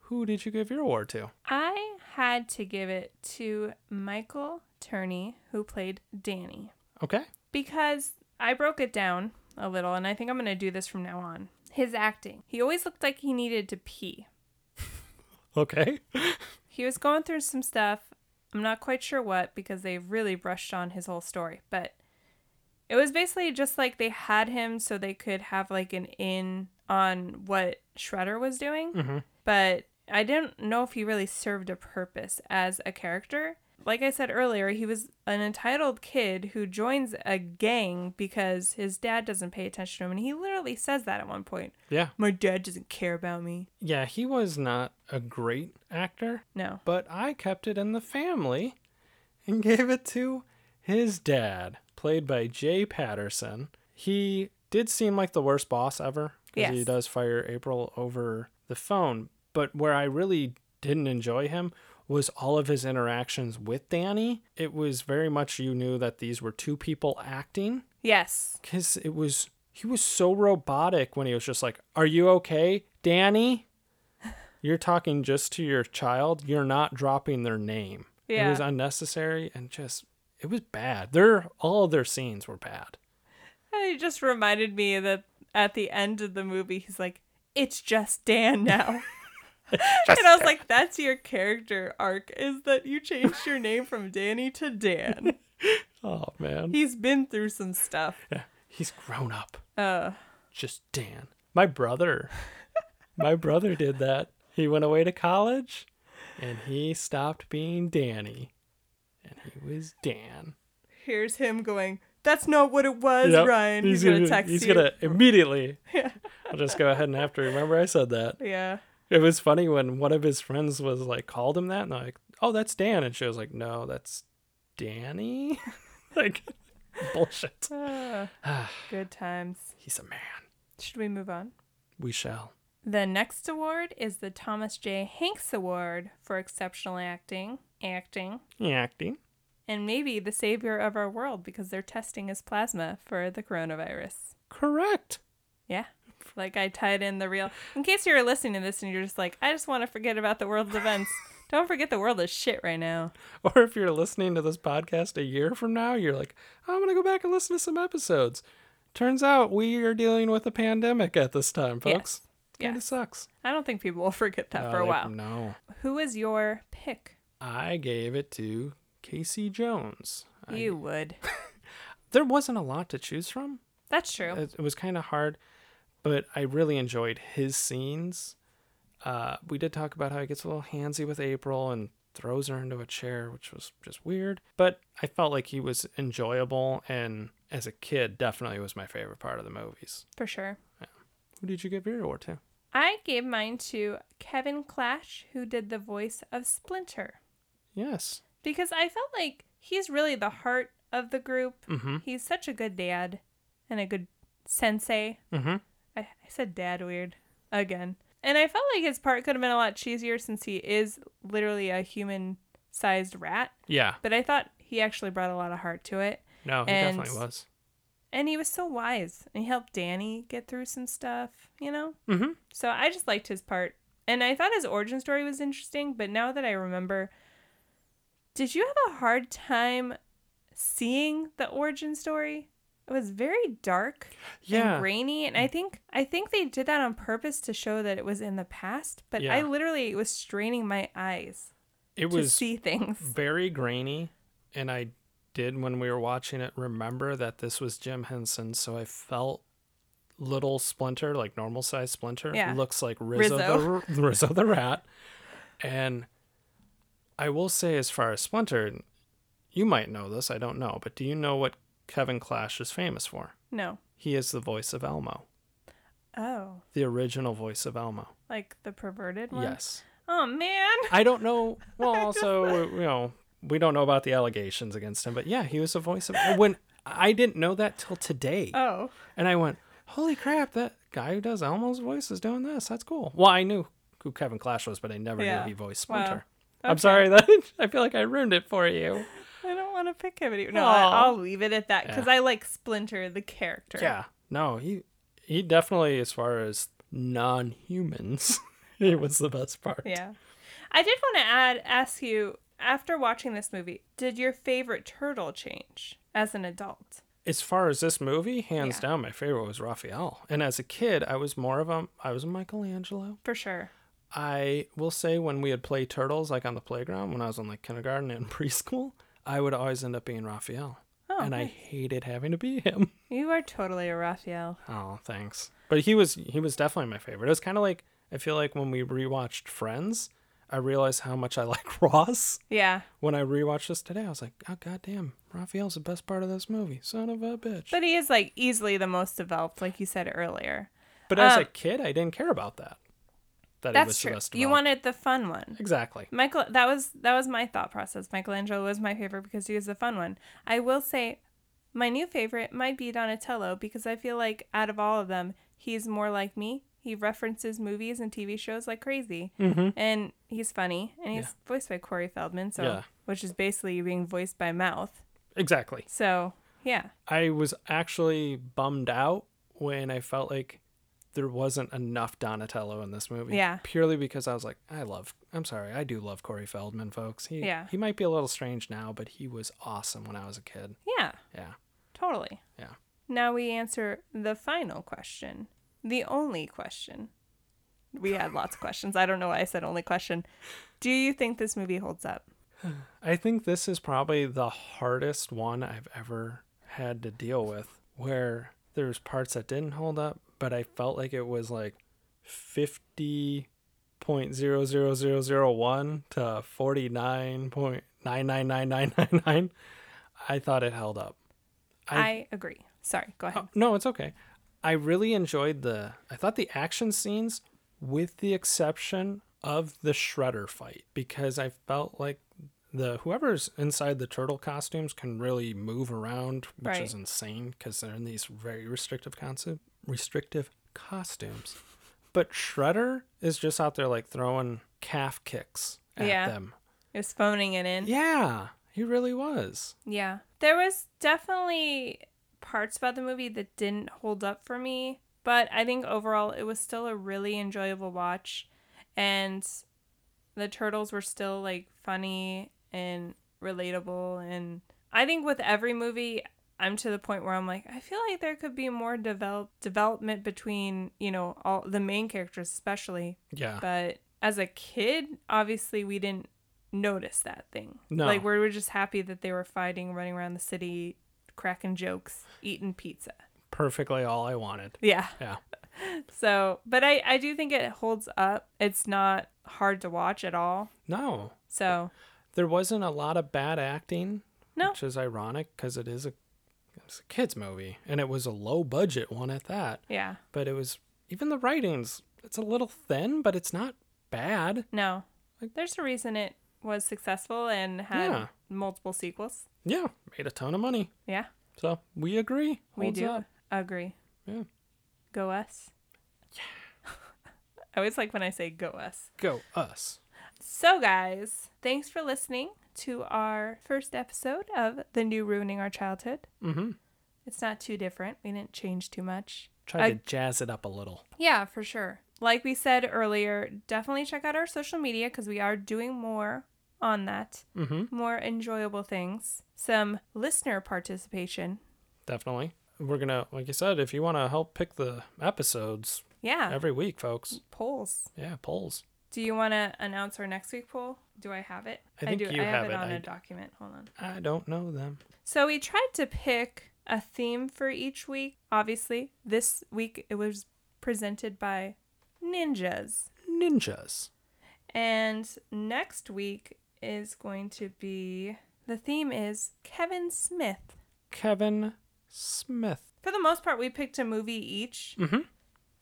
Speaker 2: Who did you give your award to?
Speaker 1: I had to give it to Michael Turney, who played Danny,
Speaker 2: Okay.
Speaker 1: because I broke it down a little, and I think I'm going to do this from now on. His acting. He always looked like he needed to pee.
Speaker 2: Okay.
Speaker 1: He was going through some stuff. I'm not quite sure what because they really brushed on his whole story, but it was basically just like they had him so they could have like an in on what Shredder was doing.
Speaker 2: hmm
Speaker 1: But I didn't know if he really served a purpose as a character. Like I said earlier, he was an entitled kid who joins a gang because his dad doesn't pay attention to him. And he literally says that at one point.
Speaker 2: Yeah.
Speaker 1: My dad doesn't care about me.
Speaker 2: Yeah, he was not a great actor,
Speaker 1: No.
Speaker 2: but I kept it in the family and gave it to his dad, played by Jay Patterson. He did seem like the worst boss ever because he does fire April over the phone. But where I really didn't enjoy him was all of his interactions with Danny. It was very much you knew that these were two people acting.
Speaker 1: Yes.
Speaker 2: because it was he was so robotic when he was just like are you okay danny? You're talking just to your child. You're not dropping their name. It was unnecessary and just it was bad. Their all of their scenes were bad.
Speaker 1: It just reminded me that at the end of the movie, he's like, it's just Dan now. and I was like, that's your character arc, is that you changed your name from Danny to Dan.
Speaker 2: oh man.
Speaker 1: He's been through some stuff.
Speaker 2: Yeah. He's grown up.
Speaker 1: Uh,
Speaker 2: Just Dan. My brother. My brother did that. He went away to college and he stopped being Danny. And he was Dan.
Speaker 1: here's him going, that's not what it was,
Speaker 2: Yep.
Speaker 1: Ryan. He's, gonna, text
Speaker 2: He's
Speaker 1: you.
Speaker 2: He's gonna immediately.
Speaker 1: Yeah.
Speaker 2: I'll just go ahead and have to remember I said that.
Speaker 1: Yeah.
Speaker 2: It was funny when one of his friends was like called him that, and they're like, "Oh, that's Dan," and she was like, "No, that's Danny." like bullshit.
Speaker 1: Ah, good times.
Speaker 2: He's a man.
Speaker 1: Should we move on?
Speaker 2: We shall.
Speaker 1: The next award is the Thomas J. Hanks Award for exceptional acting, acting,
Speaker 2: Acting.
Speaker 1: and maybe the savior of our world because they're testing his plasma for the coronavirus.
Speaker 2: Correct.
Speaker 1: Yeah. Like I tied in the real. In case you're listening to this and you're just like, I just want to forget about the world's events. Don't forget the world is shit right now.
Speaker 2: Or if you're listening to this podcast a year from now, you're like, I'm gonna go back and listen to some episodes. Turns out we are dealing with a pandemic at this time, folks. Kind of
Speaker 1: Yes.
Speaker 2: sucks.
Speaker 1: I don't think people will forget that
Speaker 2: No,
Speaker 1: for a while.
Speaker 2: No.
Speaker 1: Who is your pick?
Speaker 2: I gave it to Casey Jones. I-
Speaker 1: You would.
Speaker 2: there wasn't a lot to choose from.
Speaker 1: That's true.
Speaker 2: it, it was kind of hard, but I really enjoyed his scenes. Uh, we did talk about how he gets a little handsy with April and throws her into a chair, which was just weird. But I felt like he was enjoyable, and as a kid, definitely was my favorite part of the movies.
Speaker 1: For sure.
Speaker 2: Who did you give your award to?
Speaker 1: I gave mine to Kevin Clash, who did the voice of Splinter,
Speaker 2: Yes.
Speaker 1: because I felt like he's really the heart of the group.
Speaker 2: Mm-hmm.
Speaker 1: He's such a good dad and a good sensei.
Speaker 2: Mm-hmm.
Speaker 1: I, I said dad weird again. And I felt like his part could have been a lot cheesier since he is literally a human sized rat.
Speaker 2: Yeah.
Speaker 1: But I thought he actually brought a lot of heart to it.
Speaker 2: No, he
Speaker 1: And-
Speaker 2: definitely was.
Speaker 1: And he was so wise. And he helped Danny get through some stuff, you know?
Speaker 2: Mm-hmm.
Speaker 1: So I just liked his part. And I thought his origin story was interesting, but now that I remember, did you have a hard time seeing the origin story? It was very dark
Speaker 2: Yeah.
Speaker 1: and grainy, and I think I think they did that on purpose to show that it was in the past. But I literally was straining my eyes
Speaker 2: It
Speaker 1: to
Speaker 2: was
Speaker 1: see things.
Speaker 2: very grainy and i did when we were watching it remember that this was jim henson so i felt little splinter like normal size splinter
Speaker 1: Yeah.
Speaker 2: looks like rizzo, The, rizzo the rat and i will say as far as splinter you might know this i don't know but do you know what kevin clash is famous for
Speaker 1: No.
Speaker 2: he is the voice of elmo
Speaker 1: Oh,
Speaker 2: the original voice of elmo
Speaker 1: like the perverted one.
Speaker 2: yes
Speaker 1: Oh man.
Speaker 2: I don't know. Well, also, you know, we don't know about the allegations against him, but yeah, he was the voice of. When I didn't know that till today,
Speaker 1: Oh.
Speaker 2: and I went, "Holy crap! That guy who does Elmo's voice is doing this. That's cool." Well, I knew who Kevin Clash was, but I never
Speaker 1: Yeah.
Speaker 2: knew he voiced
Speaker 1: Wow.
Speaker 2: Splinter. I'm sorry that I feel like I ruined it for you.
Speaker 1: I don't want to pick him anymore. No,
Speaker 2: Aw.
Speaker 1: I, I'll leave it at that because. I like Splinter, the character.
Speaker 2: Yeah, no, he he definitely, as far as non-humans, he was the best part.
Speaker 1: Yeah. I did want to add, ask you, after watching this movie, did your favorite turtle change as an adult?
Speaker 2: as far as this movie, hands
Speaker 1: Yeah.
Speaker 2: down, my favorite was Raphael. And as a kid, I was more of a I was a Michelangelo.
Speaker 1: For sure.
Speaker 2: I will say when we had play turtles like on the playground when I was in like kindergarten and preschool, I would always end up being Raphael.
Speaker 1: Oh,
Speaker 2: and I hated having to be him.
Speaker 1: you are totally a Raphael.
Speaker 2: Oh, thanks. But he was he was definitely my favorite. It was kind of like I feel like when we rewatched Friends, I realized how much I like Ross.
Speaker 1: Yeah.
Speaker 2: When I rewatched this today, I was like, "Oh goddamn, Raphael's the best part of this movie. Son of a bitch."
Speaker 1: But he is like easily the most developed, like you said earlier.
Speaker 2: But as
Speaker 1: Um,
Speaker 2: a kid, I didn't care about that. That
Speaker 1: That's true. You wanted the fun one.
Speaker 2: exactly.
Speaker 1: Michael that was that was my thought process. Michelangelo was my favorite because he was the fun one. I will say my new favorite might be Donatello because I feel like out of all of them, he's more like me. He references movies and TV shows like crazy.
Speaker 2: Mm-hmm.
Speaker 1: And he's funny and he's voiced by Corey Feldman, so
Speaker 2: Yeah.
Speaker 1: which is basically being voiced by mouth.
Speaker 2: Exactly.
Speaker 1: So, yeah.
Speaker 2: I was actually bummed out when I felt like there wasn't enough Donatello in this movie.
Speaker 1: Yeah.
Speaker 2: Purely because I was like, I love I'm sorry, I do love Corey Feldman, folks. He
Speaker 1: Yeah.
Speaker 2: he might be a little strange now, but he was awesome when I was a kid.
Speaker 1: Yeah,
Speaker 2: Yeah.
Speaker 1: totally.
Speaker 2: Yeah.
Speaker 1: Now we answer the final question. The only question. We had lots of questions. I don't know why I said only question. Do you think this movie holds up?
Speaker 2: I think this is probably the hardest one I've ever had to deal with where there's parts that didn't hold up, but I felt like it was like 50.00001 to 49.999999. I thought it held up.
Speaker 1: I, I agree. Sorry, go ahead.
Speaker 2: Oh, no, it's okay. I really enjoyed the I thought the action scenes with the exception of the shredder fight because I felt like the whoever's inside the turtle costumes can really move around, which
Speaker 1: Right.
Speaker 2: is insane because they're in these very restrictive concept restrictive costumes. But Shredder is just out there like throwing calf kicks at
Speaker 1: Yeah.
Speaker 2: them.
Speaker 1: Was phoning it in.
Speaker 2: Yeah, he really was.
Speaker 1: Yeah. There was definitely parts about the movie that didn't hold up for me, but I think overall it was still a really enjoyable watch and the turtles were still like funny and relatable and I think with every movie I'm to the point where I'm like I feel like there could be more develop development between, you know, all the main characters especially
Speaker 2: Yeah.
Speaker 1: but as a kid, obviously we didn't notice that thing.
Speaker 2: No.
Speaker 1: Like we were just happy that they were fighting, running around the city, cracking jokes, eating pizza.
Speaker 2: Perfectly all I wanted.
Speaker 1: Yeah.
Speaker 2: Yeah.
Speaker 1: So, but I I do think it holds up. It's not hard to watch at all.
Speaker 2: No.
Speaker 1: So,
Speaker 2: There wasn't a lot of bad acting,
Speaker 1: No.
Speaker 2: which is ironic because it is a it's a kids movie and it was a low budget one at that.
Speaker 1: yeah.
Speaker 2: But it was even the writings. It's a little thin, but it's not bad.
Speaker 1: No.
Speaker 2: Like-
Speaker 1: There's a reason it was successful and had
Speaker 2: Yeah.
Speaker 1: multiple sequels.
Speaker 2: Yeah, made a ton of money.
Speaker 1: Yeah.
Speaker 2: So we agree.
Speaker 1: We
Speaker 2: Holds
Speaker 1: do
Speaker 2: up.
Speaker 1: agree.
Speaker 2: Yeah.
Speaker 1: Go us. Yeah. I always like when I say go us.
Speaker 2: Go us.
Speaker 1: So, guys, thanks for listening to our first episode of The New Ruining Our Childhood.
Speaker 2: Mm-hmm.
Speaker 1: It's not too different. We didn't change too much.
Speaker 2: Try
Speaker 1: I-
Speaker 2: to jazz it up a little.
Speaker 1: Yeah, for sure. Like we said earlier, definitely check out our social media because we are doing more on that.
Speaker 2: Mm-hmm.
Speaker 1: More enjoyable things. Some listener participation.
Speaker 2: Definitely. We're gonna, like you said, if you want to help pick the episodes
Speaker 1: Yeah.
Speaker 2: every week, folks.
Speaker 1: polls.
Speaker 2: Yeah, polls.
Speaker 1: Do you want to announce our next week poll? Do I have it?
Speaker 2: I think
Speaker 1: do.
Speaker 2: you
Speaker 1: I have,
Speaker 2: have
Speaker 1: it on a
Speaker 2: I-
Speaker 1: document. Hold on.
Speaker 2: I don't know them.
Speaker 1: So we tried to pick a theme for each week. Obviously, this week it was presented by ninjas.
Speaker 2: Ninjas.
Speaker 1: And next week is going to be the theme is Kevin Smith.
Speaker 2: Kevin Smith.
Speaker 1: For the most part, we picked a movie each
Speaker 2: Mm-hmm.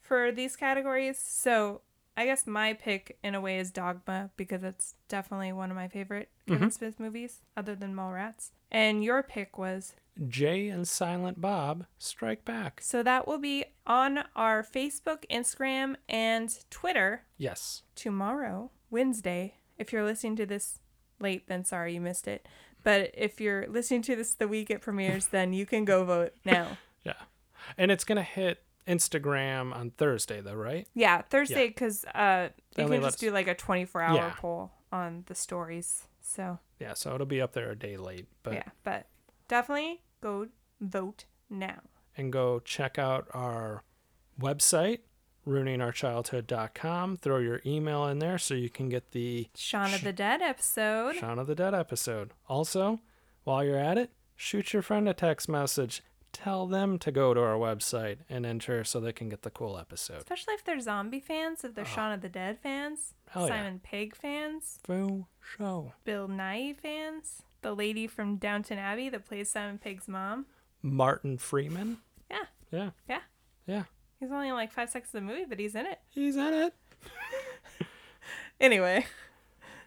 Speaker 1: for these categories. So I guess my pick, in a way, is Dogma because it's definitely one of my favorite mm-hmm. Kevin Smith movies, other than Mallrats. And your pick was
Speaker 2: Jay and Silent Bob Strike Back.
Speaker 1: So that will be on our Facebook, Instagram, and Twitter
Speaker 2: Yes.
Speaker 1: tomorrow, Wednesday. If you're listening to this late, then sorry you missed it. But if you're listening to this the week it premieres, then you can go vote now.
Speaker 2: Yeah. And it's gonna hit Instagram on Thursday though, right?
Speaker 1: Yeah, Thursday, because uh, you
Speaker 2: only
Speaker 1: can just do like a 24 hour
Speaker 2: Yeah.
Speaker 1: poll on the stories. So,
Speaker 2: Yeah, so it'll be up there a day late. But
Speaker 1: yeah, but definitely go vote now.
Speaker 2: and go check out our website, ruiningourchildhood.com. Throw your email in there so you can get the
Speaker 1: Shaun of the Dead episode.
Speaker 2: Shaun of the Dead episode. Also, while you're at it, shoot your friend a text message. Tell them to go to our website and enter so they can get the cool episode.
Speaker 1: Especially if they're zombie fans, if they're ah. Shaun of the Dead fans,
Speaker 2: Oh. Hell yeah.
Speaker 1: Simon Pegg fans,
Speaker 2: Foo show.
Speaker 1: Bill Nighy fans, the lady from Downton Abbey that plays Simon Pegg's mom.
Speaker 2: Martin Freeman.
Speaker 1: Yeah,
Speaker 2: Yeah.
Speaker 1: yeah.
Speaker 2: Yeah.
Speaker 1: He's only in like five seconds of the movie, but he's in it.
Speaker 2: He's in it.
Speaker 1: Anyway,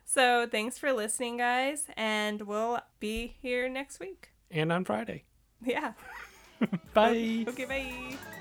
Speaker 1: so thanks for listening, guys, and we'll be here next week.
Speaker 2: And on Friday.
Speaker 1: Yeah.
Speaker 2: Bye.
Speaker 1: Okay, bye.